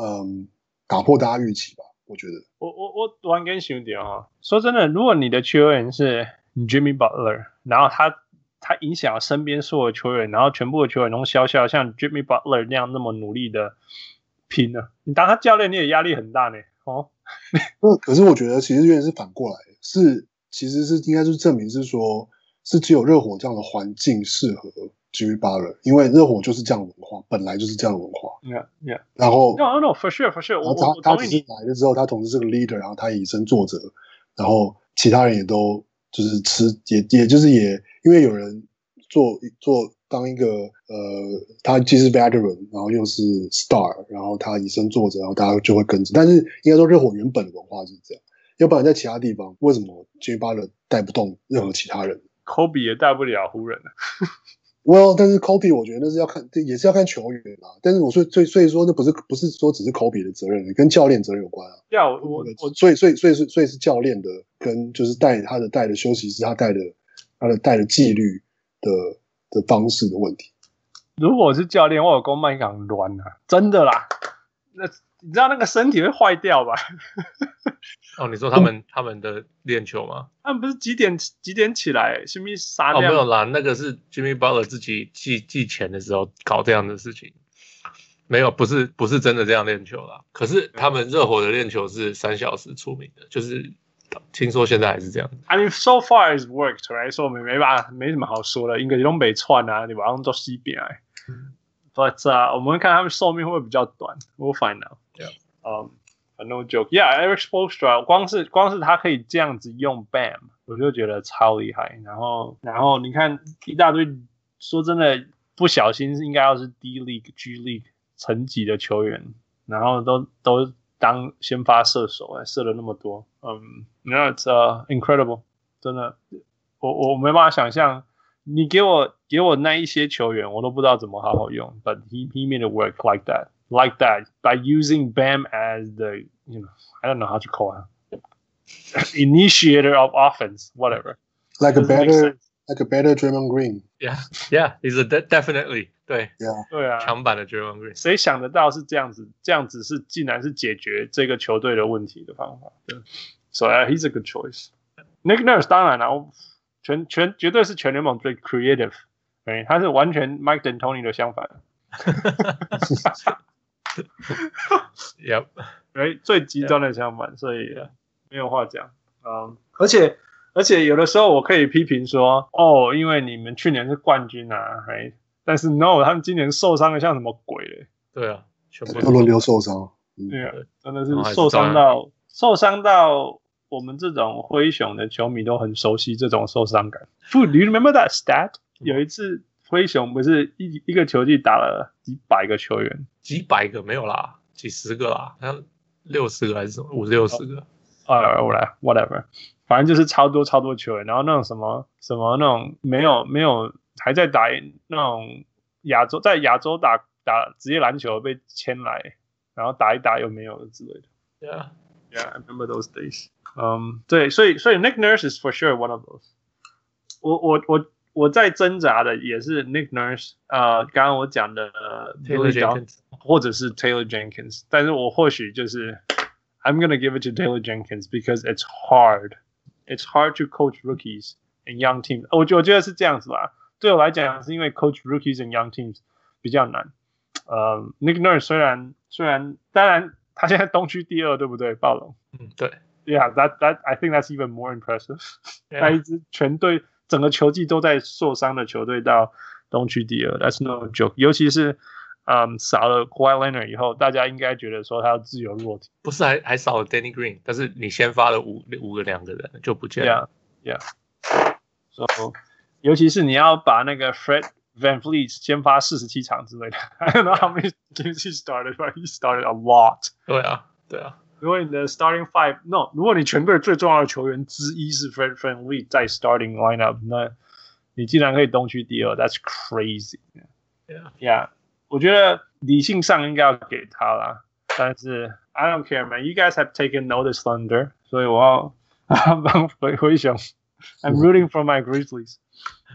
嗯打破大家预期吧。我觉得，我我我突然间想到哈，说真的，如果你的球员是 Jimmy Butler，然后他他影响了身边所有球员，然后全部的球员都笑笑像 Jimmy Butler 那样那么努力的拼呢，你当他教练你也压力很大呢。哦，可是我觉得其实有点是反过来，是其实是应该是证明是说，是只有热火这样的环境适合。Jimmy Butler，因为热火就是这样的文化，本来就是这样的文化。Yeah, yeah. 然后，No, no, for sure, for sure 我。他他只是来了之后，他同时是个 leader，然后他以身作则，然后其他人也都就是吃也也就是也因为有人做做当一个呃，他既是 veteran，然后又是 star，然后他以身作则，然后大家就会跟着。但是应该说热火原本的文化是这样，要不然在其他地方为什么 j 巴 b 带不动任何其他人？Kobe 也带不了湖人 Well，但是 Kobe 我觉得那是要看，也是要看球员啦。但是我说，所以所以说，那不是不是说只是 Kobe 的责任，跟教练责任有关啊。要我我我，所以所以所以是所以是教练的跟就是带他的带的休息室，他带的他的带的纪律的的方式的问题。如果是教练，我有公麦港乱啊，真的啦。那你知道那个身体会坏掉吧？哦，你说他们、嗯、他们的练球吗？他们不是几点几点起来？是不是杀掉？哦，没有啦，那个是 Jimmy Butler 自己寄寄钱的时候搞这样的事情，没有，不是不是真的这样练球啦。可是他们热火的练球是三小时出名的，就是听说现在还是这样。I mean, so far it's worked, right? 说没没办法，没什么好说的，应该东北串啊，你把他们都西边来。But、uh, 我们看他们寿命会不会比较短？We'll find out. 嗯 Um. No joke，Yeah，Eric Spoelstra 光是光是他可以这样子用 Bam，我就觉得超厉害。然后然后你看一大堆，说真的不小心应该要是 D League、G League 层级的球员，然后都都当先发射手，还射了那么多。嗯，那 It's、incredible，真的，我我没办法想象，你给我给我那一些球员，我都不知道怎么好好用。But he he made it work like that. like that by using Bam as the you know I don't know how to call him initiator of offense whatever like a better like a better Draymond Green yeah yeah he's a de definitely 对 yeah 对啊强版的 Draymond Green 谁想得到是这样子这样子是竟然是解决这个球队的问题的方法对 so yeah, he's a good choice Nick Nurse 当然了全全绝对是全联盟最 creative 对他是完全 Mike D'Antoni 的相反 Yep，哎，最极端的相反，所以没有话讲。嗯，而且而且有的时候我可以批评说，哦，因为你们去年是冠军啊，哎，但是 no，他们今年受伤的像什么鬼嘞？对啊，全部都轮流受伤。对啊，真的是受伤到受伤到我们这种灰熊的球迷都很熟悉这种受伤感。Do you remember that stat？有一次。灰熊不是一一个球季打了几百个球员，几百个没有啦，几十个啦，好像六十个还是什么五六十个。啊，我来，whatever，反正就是超多超多球员，然后那种什么什么那种没有没有还在打那种亚洲在亚洲打打职业篮球被签来，然后打一打又没有之类的。Yeah, yeah, I remember those days. 嗯，对，所以所以 Nick Nurse is for sure one of those 我。我我我。我在挣扎的也是 Nick Nurse，呃，刚刚我讲的 Taylor Jenkins，或者是 Taylor Jenkins，但是我或许就是 I'm gonna give it to Taylor Jenkins because it's hard, it's hard to coach rookies and young teams。我觉我觉得是这样子吧，对我来讲是因为 coach rookies and young teams 比较难。呃，Nick Nurse 虽然虽然当然他现在东区第二，对不对？暴龙，嗯，对，Yeah，that that I think that's even more impressive。他一支全队。整个球季都在受伤的球队到东区第二，That's no joke。尤其是，嗯，少了 Kawhi Leonard 以后，大家应该觉得说他要自由落体。不是还还少了 Danny Green，但是你先发了五五个两个人就不见了。Yeah, yeah. So，尤其是你要把那个 Fred VanVleet 先发四十七场之类的，I don't know how many games he started, but he started a lot。对啊，对啊。如果你的 starting five，no，如果你全队最重要的球员之一是 Fred VanVleet 在 starting lineup，那你竟然可以东区第二，That's crazy。Yeah，yeah，我觉得理性上应该要给他啦，但是 I don't care man，you guys have taken notice thunder，所以我要帮灰灰熊，I'm rooting for my Grizzlies，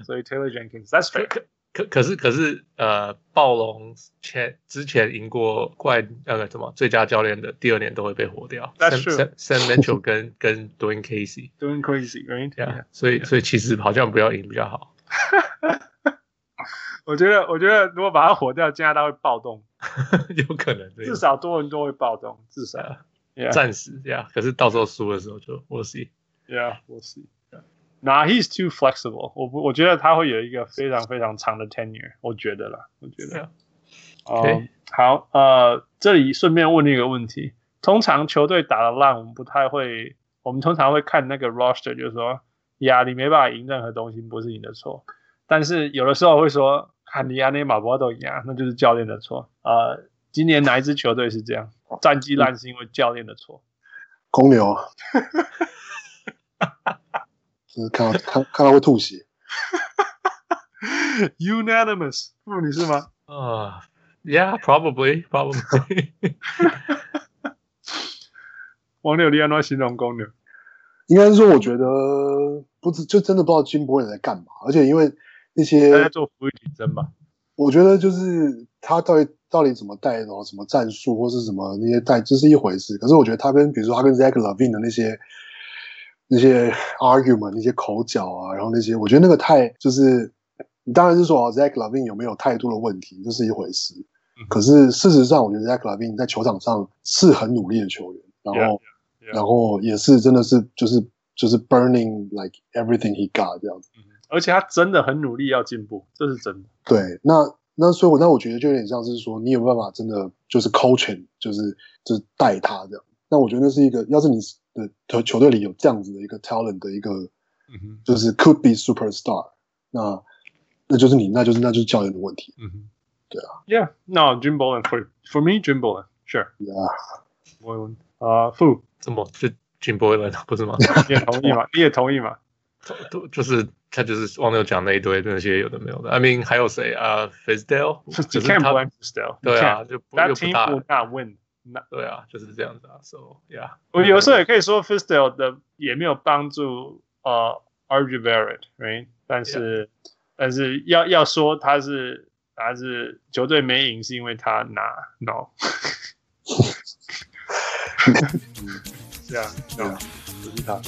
所以 Taylor Jenkins，That's fair。 可可是可是呃，暴龙前之前赢过怪那个什么最佳教练的第二年都会被火掉。That's true. Sam, Sam Mitchell 跟跟 Dwane Casey。Dwane Casey，right？Yeah。所以所以其实好像不要赢比较好。我觉得我觉得如果把他火掉，加拿大会暴动。有可能。至少多伦多会暴动，至少。Yeah. 暂时这样，可是到时候输的时候就 We'll see。Yeah，We'll see。Nah, he's too flexible. 我不，我觉得他会有一个非常非常长的 tenure。我觉得啦，我觉得。哦 Yeah. Okay.、嗯，好，呃，这里顺便问你一个问题：通常球队打的烂，我们不太会，我们通常会看那个 roster，就是说呀，你没办法赢任何东西，不是你的错。但是有的时候会说，看你亚内马博都赢啊，那就是教练的错。呃，今年哪一支球队是这样？战绩烂是因为教练的错。公牛，就是看到看看到会吐血。Unanimous，不，你是吗？啊、uh,，Yeah，probably，probably。王六，你要怎形容公牛？应该是说，我觉得不知就真的不知道金波人在干嘛，而且因为那些他在做伏地挺身吧。我觉得就是他到底到底怎么带，然后什么战术或是什么那些带，这是一回事。可是我觉得他跟比如说他跟 Zach Levine 的那些那些 argument、那些口角啊，然后那些我觉得那个太就是，你当然是说 Zach LaVine 有没有态度的问题，这是一回事。可是事实上，我觉得 Zach LaVine 在球场上是很努力的球员，然后。Yeah. Yeah. 然后也是真的是就是就是 burning like everything he got 这样子，而且他真的很努力要进步，这是真的。对，那那所以我那我觉得就有点像是说，你有办法真的就是 coaching，就是就是带他这样。那我觉得那是一个，要是你的球球队里有这样子的一个 talent 的一个，嗯，就是 could be superstar，那那就是你，那就是那就是教练的问题。嗯哼，对啊。Yeah，no Jim Boylan for for me Jim Boylan sure.。Yeah，Boylen 啊，Fu。怎么是 Jim Boylen 不是吗？你也同意吗？你也同意吗？都就是他就是忘了讲那一堆那些有的没有的。I mean 还有谁啊？Fizdale 就是他 Fizdale 对啊，就不又不大 not win，对啊，就是这样子啊。So yeah，我有时候也可以说 Fizdale 的也没有帮助呃 r g Barrett，right？但是 yeah. 但是要要说他是他是球队没赢是因为他拿 no。这样，这样，不是他。